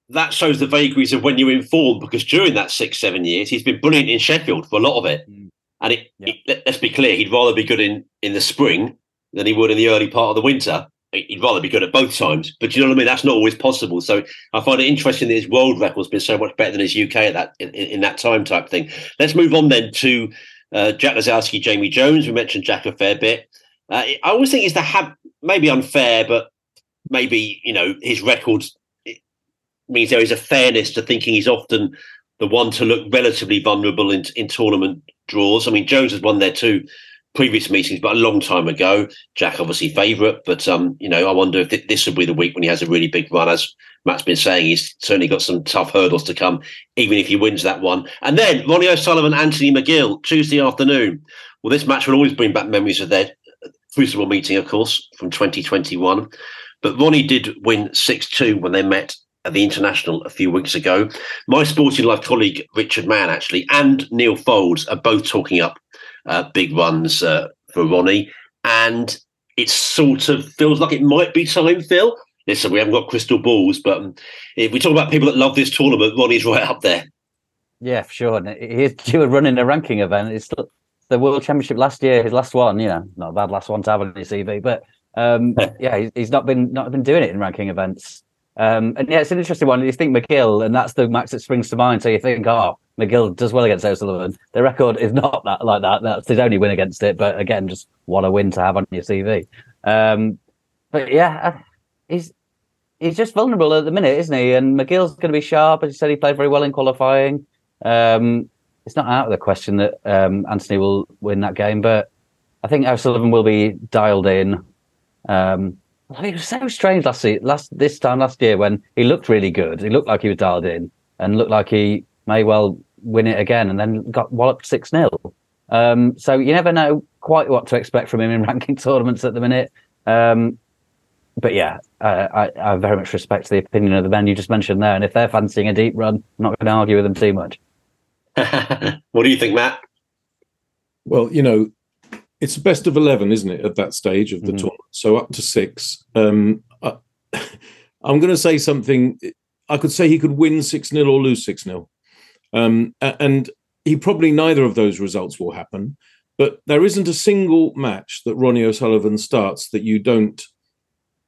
that shows the vagaries of when you're informed. Because during that six, seven years, he's been brilliant in Sheffield for a lot of it. And it, it- let- let's be clear, he'd rather be good in, in the spring than he would in the early part of the winter. He'd rather be good at both times. But you know what I mean? That's not always possible. So I find it interesting that his world record's been so much better than his UK at that in, in in that time type thing. Let's move on then to uh, Jack Lisowski, Jamie Jones. We mentioned Jack a fair bit. Uh, I always think it's the hab- maybe unfair, but maybe you know his record means there is a fairness to thinking he's often the one to look relatively vulnerable in, in tournament draws. I mean, Jones has won there two previous meetings, but a long time ago. Jack obviously favourite, but um, you know, I wonder if th- this will be the week when he has a really big run. As Matt's been saying, he's certainly got some tough hurdles to come, even if he wins that one. And then Ronnie O'Sullivan, Anthony McGill, Tuesday afternoon. Well, this match will always bring back memories of their crucible meeting, of course, from 2021. But Ronnie did win 6 2 when they met at the International a few weeks ago. My Sporting Life colleague, Richard Mann, actually, and Neal Foulds are both talking up uh, big runs uh, for Ronnie. And it sort of feels like it might be time, Phil. Listen, we haven't got crystal balls, but um, if we talk about people that love this tournament, Ronnie's right up there. Yeah, for sure. And he's due a running a ranking event. It's the World Championship last year, his last one. You know, not a bad last one to have on your CV, but um, yeah, he's, he's not been not been doing it in ranking events. Um, and yeah, it's an interesting one. You think McGill, and that's the match that springs to mind. So you think, oh, McGill does well against O'Sullivan. The record is not that like that. That's his only win against it. But again, just what a win to have on your CV. Um, but yeah, uh, he's he's just vulnerable at the minute, isn't he? And McGill's going to be sharp. As you said, he played very well in qualifying. Um, it's not out of the question that um, Anthony will win that game, but I think O'Sullivan will be dialed in. Um, it was so strange last se- last this time last year when he looked really good. He looked like he was dialed in and looked like he may well win it again, and then got walloped six 0 um, So you never know quite what to expect from him in ranking tournaments at the minute. Um, but yeah, uh, I, I very much respect the opinion of the men you just mentioned there. And if they're fancying a deep run, I'm not going to argue with them too much. what do you think, Matt? Well, you know, it's the best of 11, isn't it, at that stage of the Mhm. tournament? So up to six. Um, I, I'm going to say something. I could say he could win 6 0 or lose 6 0. Um, and he probably neither of those results will happen. But there isn't a single match that Ronnie O'Sullivan starts that you don't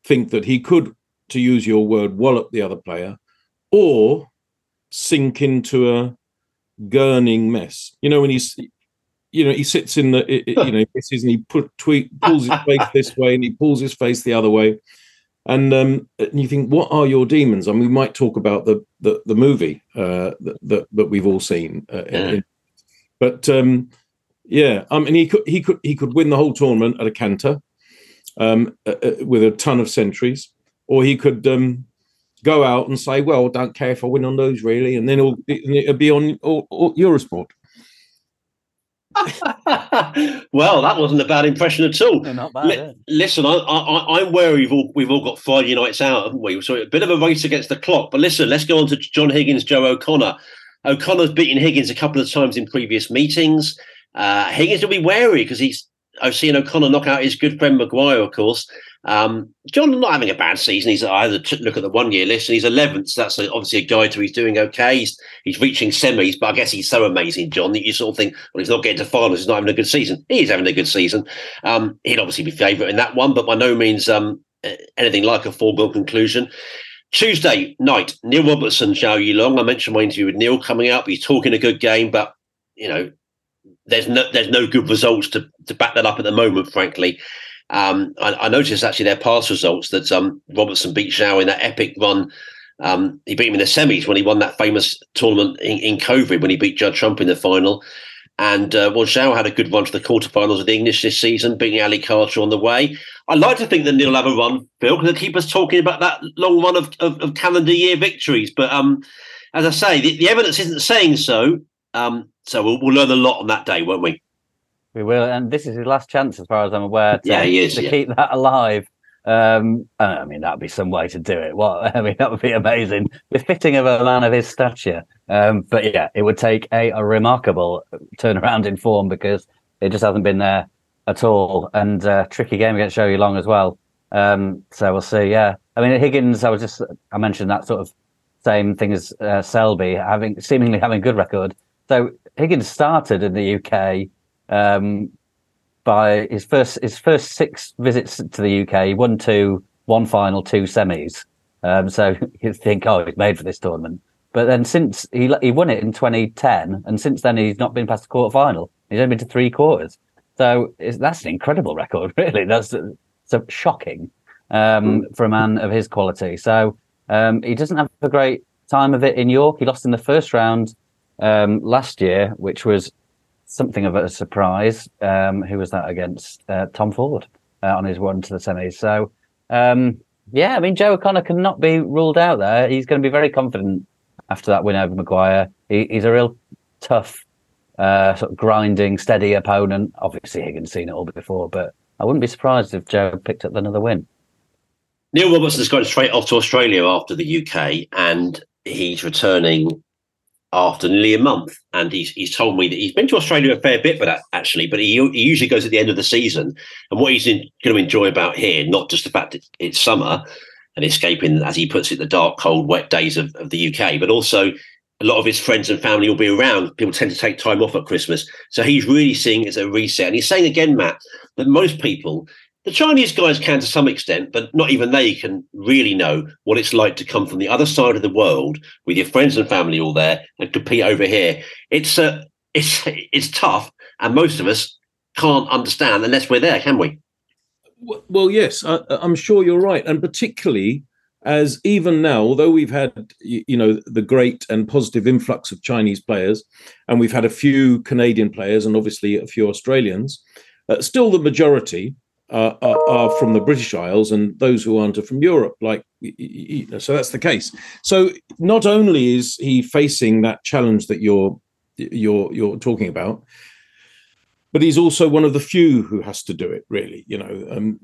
think that he could, to use your word, wallop the other player or sink into a gurning mess. You know, when he's, you know, he sits in the, you know, this is, and he put, tweet, pulls his face this way and he pulls his face the other way. And, um, and you think, what are your demons? Mean, we might talk about the the, the movie uh, that, that we've all seen, uh, Yeah. in- but um, yeah, I mean, he could he could he could win the whole tournament at a canter um, uh, uh, with a ton of centuries, or he could um, go out and say, "Well, don't care if I win on those, really," and then it'll, it'll be on all, all Eurosport. well, that wasn't a bad impression at all. Not Li- listen, I, I, I'm wary we've all, we've all got Friday nights out, haven't we? So a bit of a race against the clock. But listen, let's go on to John Higgins, Joe O'Connor. O'Connor's beaten Higgins a couple of times in previous meetings. Uh, Higgins will be wary because he's I've seen O'Connor knock out his good friend Maguire, of course. Um, John not having a bad season. He's t- look at the one year list and he's 11th. So that's obviously a guide to he's doing okay. He's, he's reaching semis, but I guess he's so amazing, John, that you sort of think, well, he's not getting to finals. He's not having a good season. He is having a good season. Um, he'd obviously be favourite in that one, but by no means um, anything like a foregone conclusion. Tuesday night, Neil Robertson, Zhou Yuelong. I mentioned my interview with Neil coming up. He's talking a good game, but you know, there's no there's no good results to to back that up at the moment, frankly. Um, I, I, noticed actually their past results that um, Robertson beat Zhou in that epic run. Um, he beat him in the semis when he won that famous tournament in, in COVID when he beat Judd Trump in the final. And uh, well, Zhou had a good run to the quarterfinals of the English this season, beating Ali Carter on the way. I like to think that Neil will have a run, Phil, because they keep us talking about that long run of, of, of calendar year victories. But um, as I say, the, the, evidence isn't saying so. Um, so we'll, we'll learn a lot on that day, won't we? We will, and this is his last chance, as far as I'm aware, to, yeah, he is, to yeah. keep that alive. Um, I mean, that'd be some way to do it. What I mean, that would be amazing, befitting of a man of his stature. Um, but yeah, it would take a, a, remarkable turnaround in form because it just hasn't been there at all. And uh, tricky game against Zhou Long as well. Um, so we'll see. Yeah, I mean, Higgins. I was just I mentioned that sort of same thing as uh, Selby having seemingly having good record. So Higgins started in the UK um, by his first his first six visits to the UK. He won two, one final, two semis. Um, so you think, oh, he's made for this tournament. But then since he he won it in 2010, and since then he's not been past the quarter final. He's only been to three quarters. So that's an incredible record, really. That's so shocking um, for a man of his quality. So um, he doesn't have a great time of it in York. He lost in the first round um, last year, which was something of a surprise. Um, who was that against? Uh, Tom Ford uh, on his run to the semis. So um, yeah, I mean Joe O'Connor cannot be ruled out there. He's going to be very confident after that win over Maguire. He, he's a real tough, uh, sort of grinding, steady opponent. Obviously, Higgins seen it all before, but I wouldn't be surprised if Joe picked up another win. Neil Robertson's gone straight off to Australia after the UK, and he's returning after nearly a month. And he's he's told me that he's been to Australia a fair bit for that actually, but he, he usually goes at the end of the season. And what he's in, going to enjoy about here, not just the fact that it's summer, and escaping, as he puts it, the dark, cold, wet days of, of the UK, but also a lot of his friends and family will be around. People tend to take time off at Christmas. So he's really seeing it as a reset. And he's saying again, Matt, that most people, the Chinese guys can to some extent, but not even they can really know what it's like to come from the other side of the world with your friends and family all there and compete over here. It's uh, it's it's tough, and most of us can't understand unless we're there, can we? Well, yes, I, am sure you're right, and particularly as even now, although we've had you know the great and positive influx of Chinese players, and we've had a few Canadian players, and obviously a few Australians, uh, still the majority uh, are, are, from the British Isles, and those who aren't are from Europe. Like so, that's the case. So not only is he facing that challenge that you're you're you're talking about but he's also one of the few who has to do it. Really, you know, um,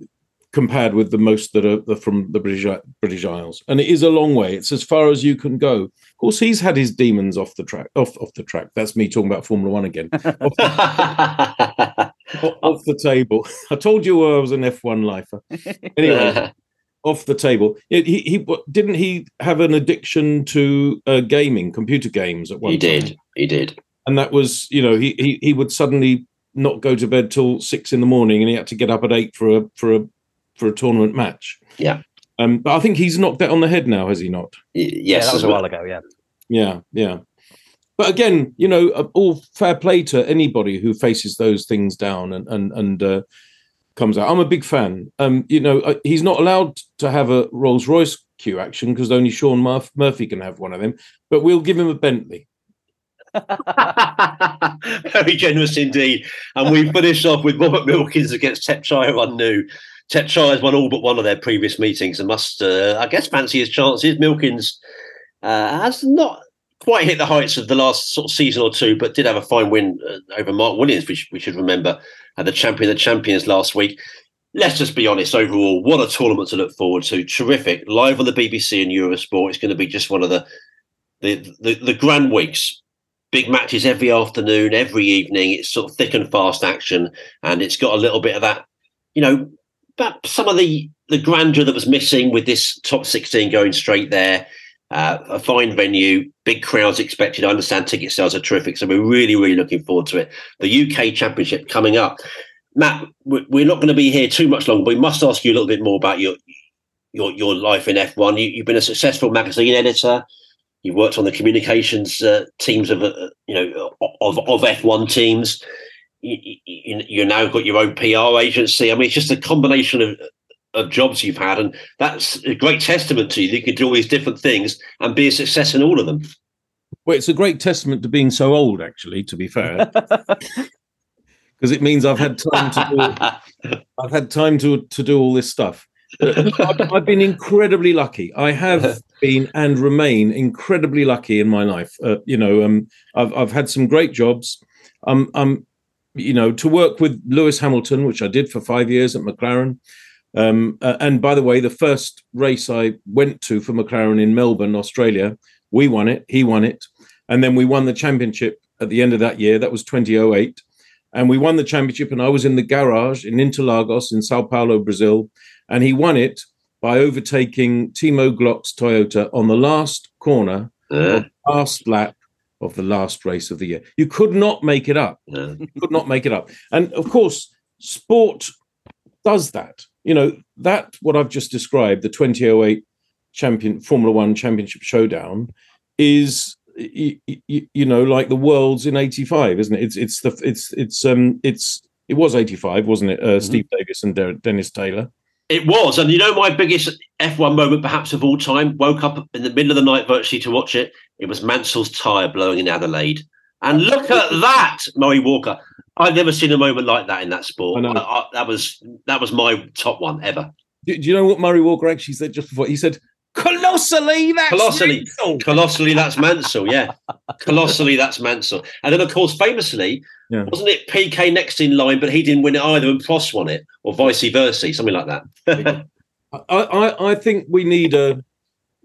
compared with the most that are, from the British British Isles, and it is a long way. It's as far as you can go. Of course, he's had his demons off the track. Off off the track. That's me talking about Formula One again. off, the, table. I told you I was an F one lifer. Anyway. off the table. He, he, didn't he have an addiction to uh, gaming, computer games at one. He time? did. He did. And that was, you know, he, he he would suddenly not go to bed till six in the morning, and he had to get up at eight for a for a for a tournament match. Yeah. Um, but I think he's knocked that on the head now, has he not? Y- yes, yeah, that was a while ago. Yeah. Yeah, yeah. But again, you know, uh, all fair play to anybody who faces those things down and and and uh, comes out. I'm a big fan. Um, you know, uh, he's not allowed to have a Rolls Royce cue action because only Shaun Murph- Murphy can have one of them. But we'll give him a Bentley. Very generous indeed. And we finish off with Robert Milkins against Thepchaiya Un-Nooh. Thepchaiya has won all but one of their previous meetings and must, uh, I guess, fancy his chances. Milkins uh, has not quite hit the heights of the last sort of season or two, but did have a fine win uh, over Mark Williams, which we should remember, at the Champion of the Champions last week. Let's just be honest, overall, what a tournament to look forward to. Terrific. Live on the BBC and Eurosport. It's going to be just one of the the, the, the grand weeks big matches every afternoon, every evening. It's sort of thick and fast action, and it's got a little bit of that, you know, but some of the the grandeur that was missing with this top sixteen going straight there. Uh, a fine venue, big crowds expected. I understand ticket sales are terrific, so we're really, really looking forward to it. The UK Championship coming up. Matt, we're not going to be here too much longer. But we must ask you a little bit more about your your your life in F1. You, have been a successful magazine editor. You've worked on the communications uh, teams of uh, you know of of F1 teams. you, you, you now got your own PR agency. I mean, it's just a combination of of jobs you've had, and that's a great testament to you. that You can do all these different things and be a success in all of them. Well, it's a great testament to being so old, actually. To be fair, because it means I've had time to do, I've had time to to do all this stuff. I've, I've been incredibly lucky. I have been and remain incredibly lucky in my life. Uh, you know, um, I've I've had some great jobs. Um, um, you know, to work with Lewis Hamilton, which I did for five years at McLaren. Um, and by the way, the first race I went to for McLaren in Melbourne, Australia, we won it. He won it, and then we won the championship at the end of that year. That was 2008 and we won the championship. And I was in the garage in Interlagos in Sao Paulo, Brazil, and he won it by overtaking Timo Glock's Toyota on the last corner, Uh, the last lap of the last race of the year. You could not make it up. uh, You could not make it up. And of course, sport does that. You know, that what I've just described, the 2008 champion Formula One Championship Showdown, is you, you know like the world's in 85 isn't it it's it's the it's it's um it's it was 85 wasn't it uh, steve davis and Der- dennis taylor It was, and you know my biggest F1 moment, perhaps of all time. Woke up in the middle of the night virtually to watch it. It was Mansell's tyre blowing in Adelaide, and look at that, Murray Walker. I've never seen a moment like that in that sport. I. I- I- that was that was my top one ever. do, do you know what murray walker actually said just before he said colossally that's Colossally, Mansell." colossally, that's Mansell. Yeah, colossally, that's Mansell. And then, of course, famously, Yeah. wasn't it PK next in line, but he didn't win it either, and Pross won it, or vice versa, something like that. I, I, I think we need a,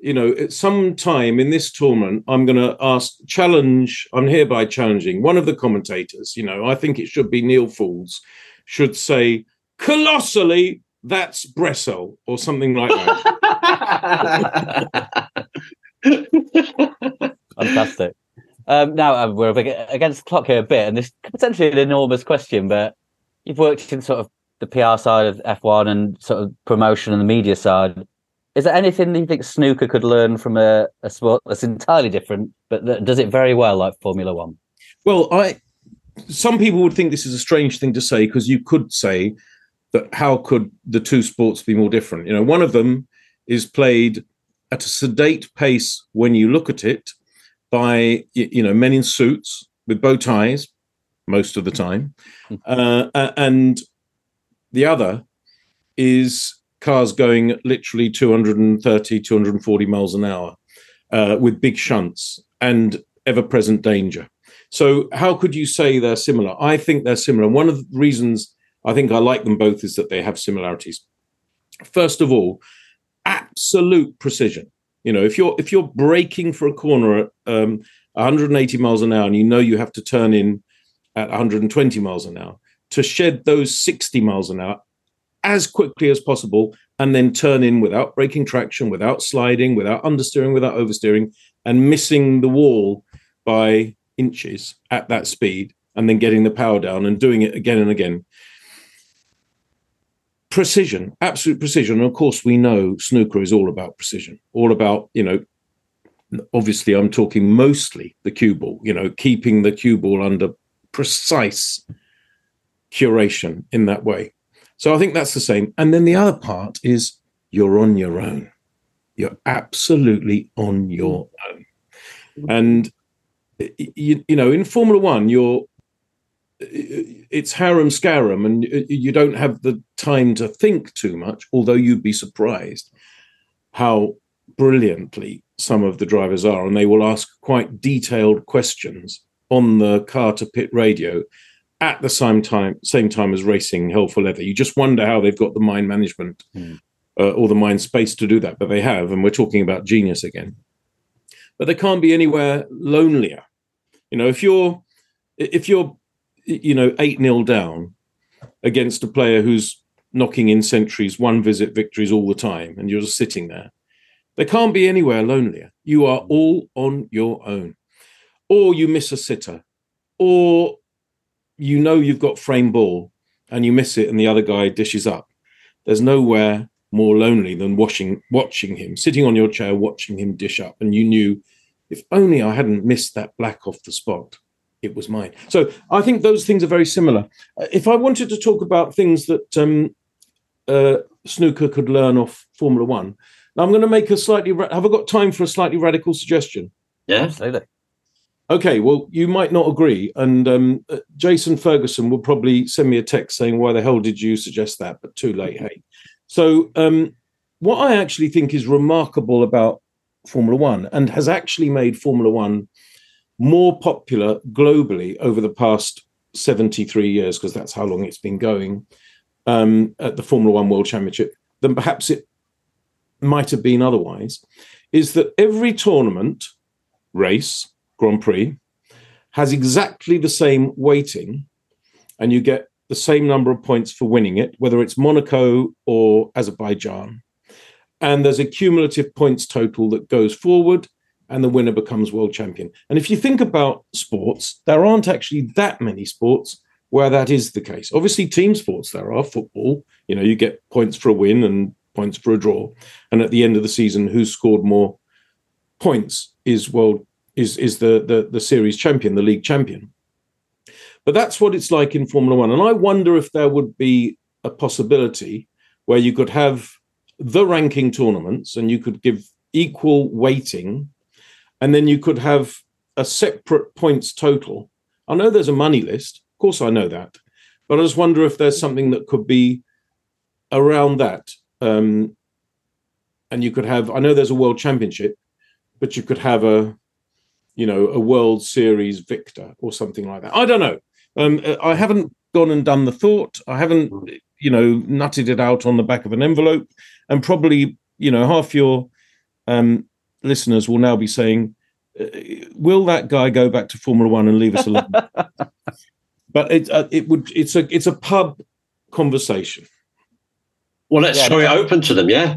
you know, at some time in this tournament, I'm going to ask, challenge, I'm hereby challenging one of the commentators, you know, I think it should be Neal Foulds, should say, colossally, that's Brecel, or something like that. Fantastic. Um, now uh, we're against the clock here a bit, and this potentially an enormous question, but you've worked in sort of the PR side of F1 and sort of promotion and the media side. Is there anything that you think snooker could learn from a, a sport that's entirely different, but that does it very well, like Formula One? Well, I some people would think this is a strange thing to say because you could say that how could the two sports be more different? You know, one of them is played at a sedate pace when you look at it by you know men in suits with bow ties most of the time, uh, and the other is cars going literally 230 240 miles an hour uh, with big shunts and ever-present danger so how could you say they're similar? I think they're similar. One of the reasons I think I like them both is that they have similarities. First of all, absolute precision. You know, if you're if you're braking for a corner at um, 180 miles an hour and you know you have to turn in at 120 miles an hour, to shed those 60 miles an hour as quickly as possible and then turn in without breaking traction, without sliding, without understeering, without oversteering, and missing the wall by inches at that speed and then getting the power down and doing it again and again. Precision, absolute precision. And of course, we know snooker is all about precision, all about, you know, obviously, I'm talking mostly the cue ball, you know, keeping the cue ball under precise curation in that way. So I think that's the same. And then the other part is you're on your own. You're absolutely on your own. And you, you know, in Formula One, you're it's harem scarum, and uh, you don't have the time to think too much. Although you'd be surprised how brilliantly some of the drivers are, and they will ask quite detailed questions on the car to pit radio at the same time, same time as racing hell for leather. You just wonder how they've got the mind management uh, or the mind space to do that, but they have, and we're talking about genius again. But they can't be anywhere lonelier. You know, if you're if you're you know eight nil down against a player who's knocking in centuries, one visit victories all the time, and you're just sitting there, they can't be anywhere lonelier. You are all on your own, or you miss a sitter, or you know you've got frame ball and you miss it, and the other guy dishes up. There's nowhere more lonely than watching watching him sitting on your chair watching him dish up and you knew if only i hadn't missed that black off the spot it was mine. So I think those things are very similar. Uh, If I wanted to talk about things that um, uh, snooker could learn off Formula One, now I'm going to make a slightly. Ra- have I got time for a slightly radical suggestion? Yeah, absolutely. Okay, well, you might not agree, and um, uh, Jason Ferguson will probably send me a text saying, "Why the hell did you suggest that?" But too late, hey. So, um, what I actually think is remarkable about Formula One and has actually made Formula One more popular globally over the past 73 years, because that's how long it's been going um, at the Formula One World Championship, than perhaps it might have been otherwise, is that every tournament, race, Grand Prix, has exactly the same weighting, and you get the same number of points for winning it, whether it's Monaco or Azerbaijan. And there's a cumulative points total that goes forward, and the winner becomes world champion. And if you think about sports, there aren't actually that many sports where that is the case. Obviously, team sports there are football. You know, you get points for a win and points for a draw, and at the end of the season, who scored more points is world is is the the, the series champion, the league champion. But that's what it's like in Formula One, and I wonder if there would be a possibility where you could have the ranking tournaments and you could give equal weighting, and then you could have a separate points total. I know there's a money list, of course, I know that, but I just wonder if there's something that could be around that. Um, and you could have, I know there's a world championship, but you could have a, you know, a World Series victor or something like that. I don't know. Um, I haven't gone and done the thought. I haven't, you know, nutted it out on the back of an envelope. And probably, you know, half your um, listeners will now be saying, uh, "Will that guy go back to Formula One and leave us alone?" but it uh, it would it's a it's a pub conversation. Well, let's Yeah, throw it open to them. Yeah.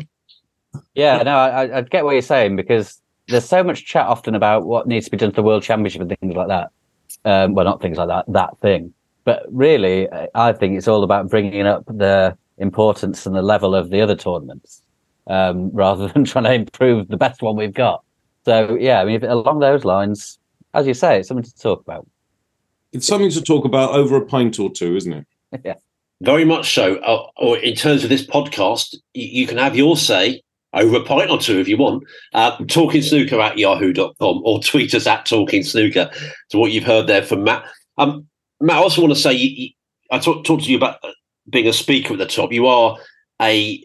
Yeah, no, I, I- I get what you're saying because there's so much chat often about what needs to be done to the World Championship and things like that. Um, well, not things like that, that thing. But really, I- I think it's all about bringing up the importance and the level of the other tournaments um, rather than trying to improve the best one we've got. So, yeah, I mean, if, along those lines, as you say, it's something to talk about. It's something to talk about over a pint or two, isn't it? yeah. Very much so. Uh, or in terms of this podcast, you, you can have your say over a pint or two if you want. Uh, talking snooker at yahoo.com or tweet us at talking snooker to what you've heard there from Matt. Um, Matt, I also want to say, I talk, talked to you about uh, being a speaker at the top. You are a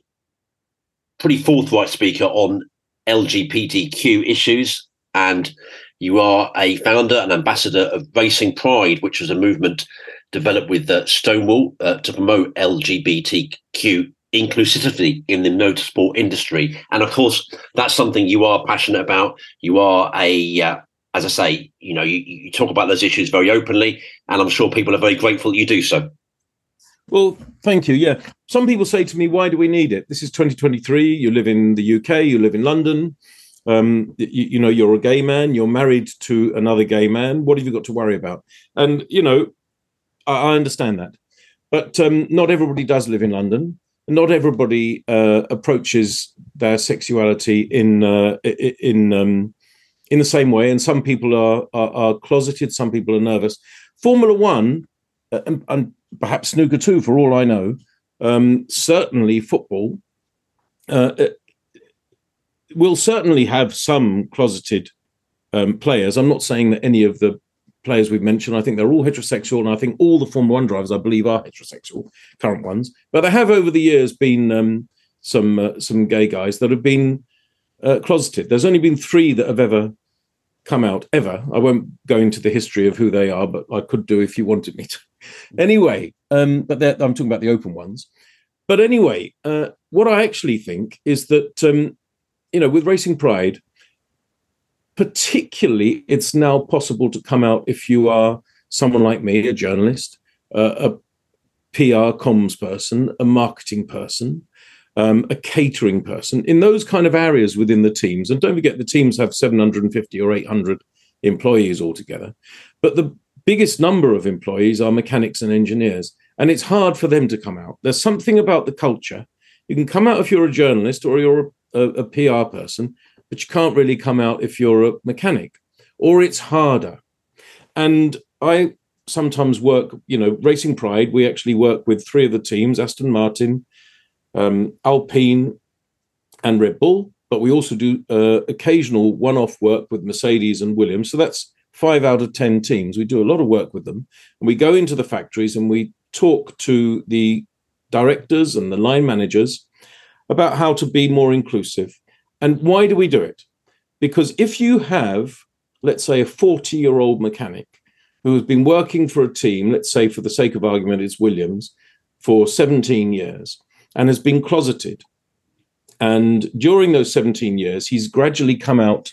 pretty forthright speaker on LGBTQ issues, and you are a founder and ambassador of Racing Pride, which was a movement developed with uh, Stonewall uh, to promote LGBTQ inclusivity in the motorsport industry. And of course, that's something you are passionate about. You are a, uh, as I say, you know, you, you talk about those issues very openly, and I'm sure people are very grateful you do so. Well, thank you. Yeah. Some people say to me, why do we need it? This is 2023. You live in the UK, you live in London. Um, you, you know, you're a gay man, you're married to another gay man. What have you got to worry about? And, you know, I, I understand that. But um, not everybody does live in London. Not everybody uh, approaches their sexuality in uh, in um, in the same way, and some people are, are are closeted. Some people are nervous. Formula One uh, and, and perhaps snooker too, for all I know. Um, certainly, football uh, uh, will certainly have some closeted um, players. I'm not saying that any of the players we've mentioned. I think they're all heterosexual, and I think all the Formula One drivers, I believe, are heterosexual, current ones. But there have over the years been um, some uh, some gay guys that have been uh, closeted. There's only been three that have ever come out ever. I won't go into the history of who they are, but I could do if you wanted me to. anyway, um, but I'm talking about the open ones. But anyway, uh, what I actually think is that um, you know, with Racing Pride, particularly, it's now possible to come out if you are someone like me, a journalist, uh, a PR comms person, a marketing person, um, a catering person, in those kind of areas within the teams. And don't forget, the teams have 750 or 800 employees altogether. But the biggest number of employees are mechanics and engineers. And it's hard for them to come out. There's something about the culture. You can come out if you're a journalist or you're a, a, a PR person, but you can't really come out if you're a mechanic, or it's harder. And I sometimes work, you know, Racing Pride. We actually work with three of the teams: Aston Martin, um, Alpine, and Red Bull. But we also do uh, occasional one-off work with Mercedes and Williams. So that's five out of ten teams. We do a lot of work with them, and we go into the factories and we talk to the directors and the line managers about how to be more inclusive. And why do we do it? Because if you have, let's say, a 40 year old mechanic who has been working for a team, let's say for the sake of argument, it's Williams, for 17 years and has been closeted. And during those 17 years, he's gradually come out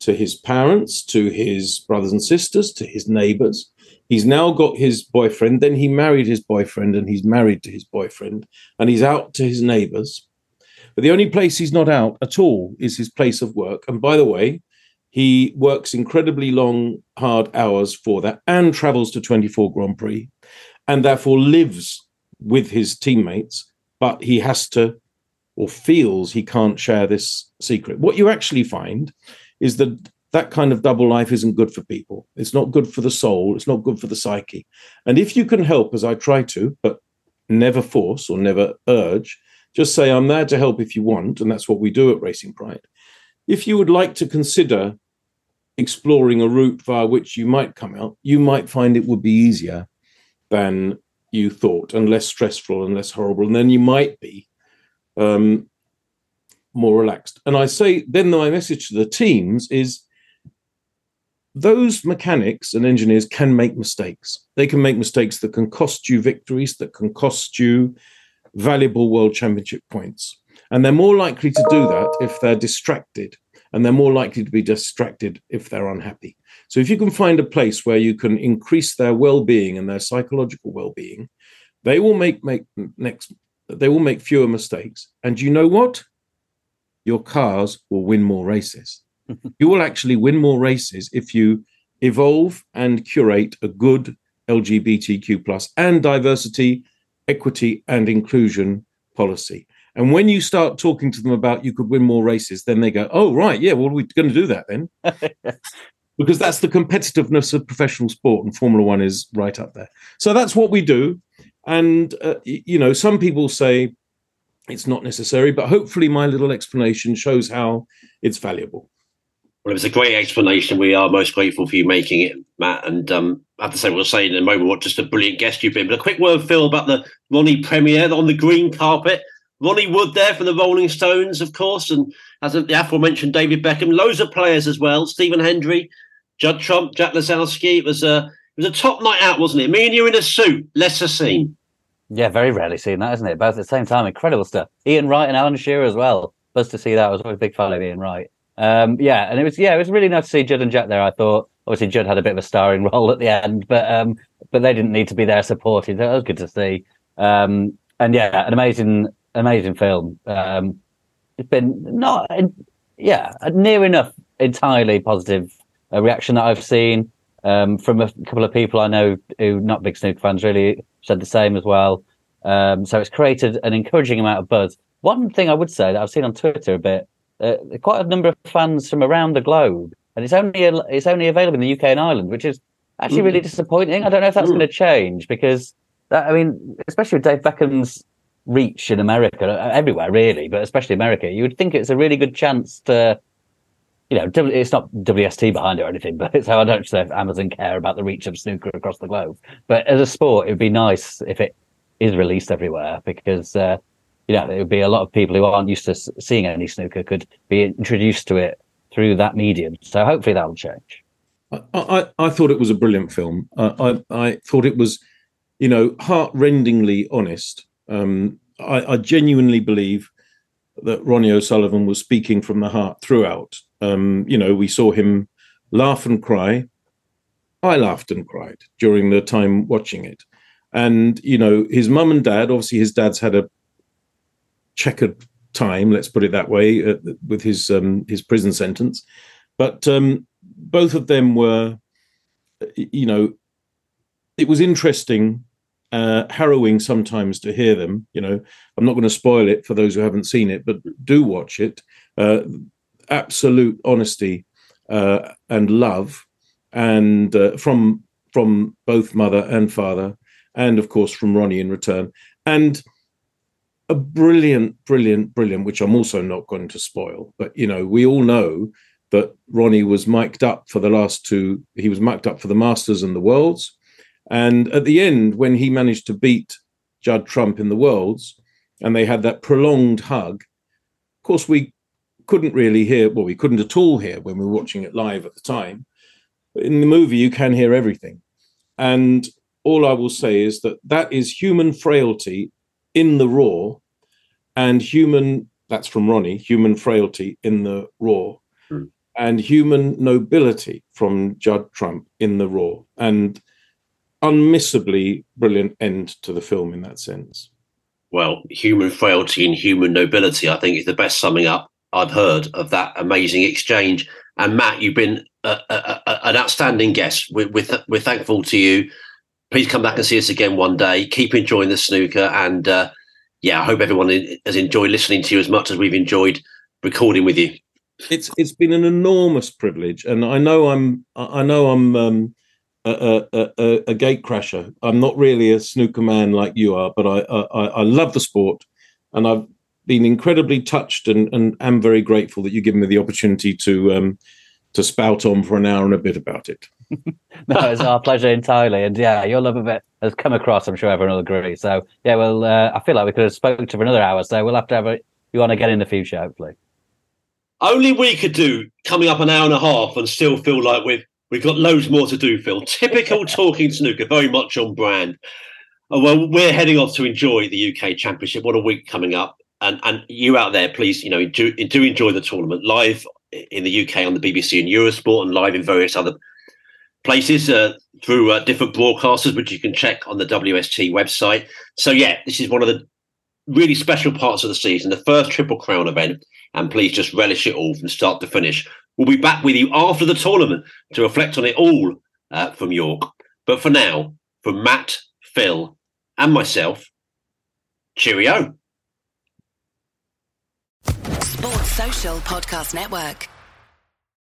to his parents, to his brothers and sisters, to his neighbors. He's now got his boyfriend. Then he married his boyfriend and he's married to his boyfriend and he's out to his neighbors. But the only place he's not out at all is his place of work. And by the way, he works incredibly long, hard hours for that and travels to 24 Grand Prix and therefore lives with his teammates. But he has to or feels he can't share this secret. What you actually find is that that kind of double life isn't good for people. It's not good for the soul. It's not good for the psyche. And if you can help, as I try to, but never force or never urge, just say, I'm there to help if you want. And that's what we do at Racing Pride. If you would like to consider exploring a route via which you might come out, you might find it would be easier than you thought and less stressful and less horrible. And then you might be um, more relaxed. And I say, then my message to the teams is those mechanics and engineers can make mistakes. They can make mistakes that can cost you victories, that can cost you valuable world championship points. And they're more likely to do that if they're distracted, and they're more likely to be distracted if they're unhappy. So if you can find a place where you can increase their well-being and their psychological well-being, they will make make next they will make fewer mistakes. And you know what? Your cars will win more races. you will actually win more races if you evolve and curate a good LGBTQ plus and diversity, equity, and inclusion policy. And when you start talking to them about you could win more races, then they go, "Oh, right, yeah. Well, we're going to do that then." because that's the competitiveness of professional sport, and Formula One is right up there. So that's what we do. And, uh, you know, some people say it's not necessary, but hopefully my little explanation shows how it's valuable. Well, it was a great explanation. We are most grateful for you making it, Matt. And um, Have to say, we'll say in a moment what just a brilliant guest you've been. But a quick word, Phil, about the Ronnie premiere on the green carpet. Ronnie Wood there from the Rolling Stones, of course, and as the aforementioned David Beckham, loads of players as well. Stephen Hendry, Judd Trump, Jack Lisowski. It was a it was a top night out, wasn't it? Me and you in a suit, lesser seen. Yeah, very rarely seen that, isn't it? Both at the same time, incredible stuff. Ian Wright and Alan Shearer as well. Buzz to see that. I was always a big fan of Ian Wright. Um, yeah, and it was yeah, it was really nice to see Judd and Jack there. I thought obviously Judd had a bit of a starring role at the end, but um, but they didn't need to be there supporting. That was good to see. Um, and yeah, an amazing amazing film. Um, it's been not yeah near enough entirely positive uh, reaction that I've seen um, from a couple of people I know who not big snooker fans really said the same as well. Um, so it's created an encouraging amount of buzz. One thing I would say that I've seen on Twitter a bit, uh, quite a number of fans from around the globe, and it's only it's only available in the UK and Ireland, which is actually really mm. disappointing. I don't know if that's mm. going to change because that, I mean, especially with Dave Beckham's reach in America, everywhere really, but especially America, you would think it's a really good chance to you know, it's not WST behind it or anything, but it's how I don't know if Amazon care about the reach of snooker across the globe. But as a sport, it would be nice if it is released everywhere because, uh, you know, it would be a lot of people who aren't used to seeing any snooker could be introduced to it through that medium. So hopefully that will change. I, I, I, thought it was a brilliant film. I, I, I thought it was, you know, heart-rendingly honest. Um, I, I genuinely believe that Ronnie O'Sullivan was speaking from the heart throughout. Um, you know, we saw him laugh and cry. I laughed and cried during the time watching it. And, you know, his mum and dad, obviously his dad's had a checkered time, let's put it that way, uh, with his um, his prison sentence. But um, both of them were, you know, it was interesting uh, harrowing sometimes to hear them. You know, I'm not going to spoil it for those who haven't seen it, but do watch it. Uh, absolute honesty uh, and love, and uh, from from both mother and father, and of course from Ronnie in return. And a brilliant, brilliant, brilliant, which I'm also not going to spoil, but you know, we all know that Ronnie was mic'd up for the last two, he was mic'd up for the Masters and the Worlds. And at the end, when he managed to beat Judd Trump in the Worlds, and they had that prolonged hug, of course, we couldn't really hear, well, we couldn't at all hear when we were watching it live at the time. But in the movie, you can hear everything. And all I will say is that that is human frailty in the raw and human, that's from Ronnie, human frailty in the raw hmm. and human nobility from Judd Trump in the raw. And unmissably brilliant end to the film in that sense. Well, human frailty and human nobility, I think, is the best summing up I've heard of that amazing exchange. And Matt, you've been a, a, a, an outstanding guest. We're, we're, th- we're, thankful to you. Please come back and see us again one day. Keep enjoying the snooker. And uh, yeah, I hope everyone has enjoyed listening to you as much as we've enjoyed recording with you. It's it's been an enormous privilege, and I know I'm I know I'm um, a, a, a, a gate crasher. I'm not really a snooker man like you are, but I I, I love the sport, and I've been incredibly touched and and am very grateful that you give me the opportunity to um, to spout on for an hour and a bit about it. no, it's our pleasure entirely. And yeah, your love of it has come across. I'm sure everyone will agree. So yeah, well, uh, I feel like we could have spoken to for another hour. So we'll have to have a, you on again in the future, hopefully. Only we could do coming up an hour and a half and still feel like we've we've got loads more to do. Phil, typical talking snooker, very much on brand. Uh, well, we're heading off to enjoy the UK Championship. What a week coming up! And and you out there, please, you know, do do enjoy the tournament live in the UK on the BBC and Eurosport, and live in various other places uh, through uh, different broadcasters, which you can check on the WST website. So yeah, this is one of the really special parts of the season, the first Triple Crown event, and please just relish it all from start to finish. We'll be back with you after the tournament to reflect on it all uh, from York. But for now, from Matt, Phil, and myself, cheerio. Sports Social Podcast Network.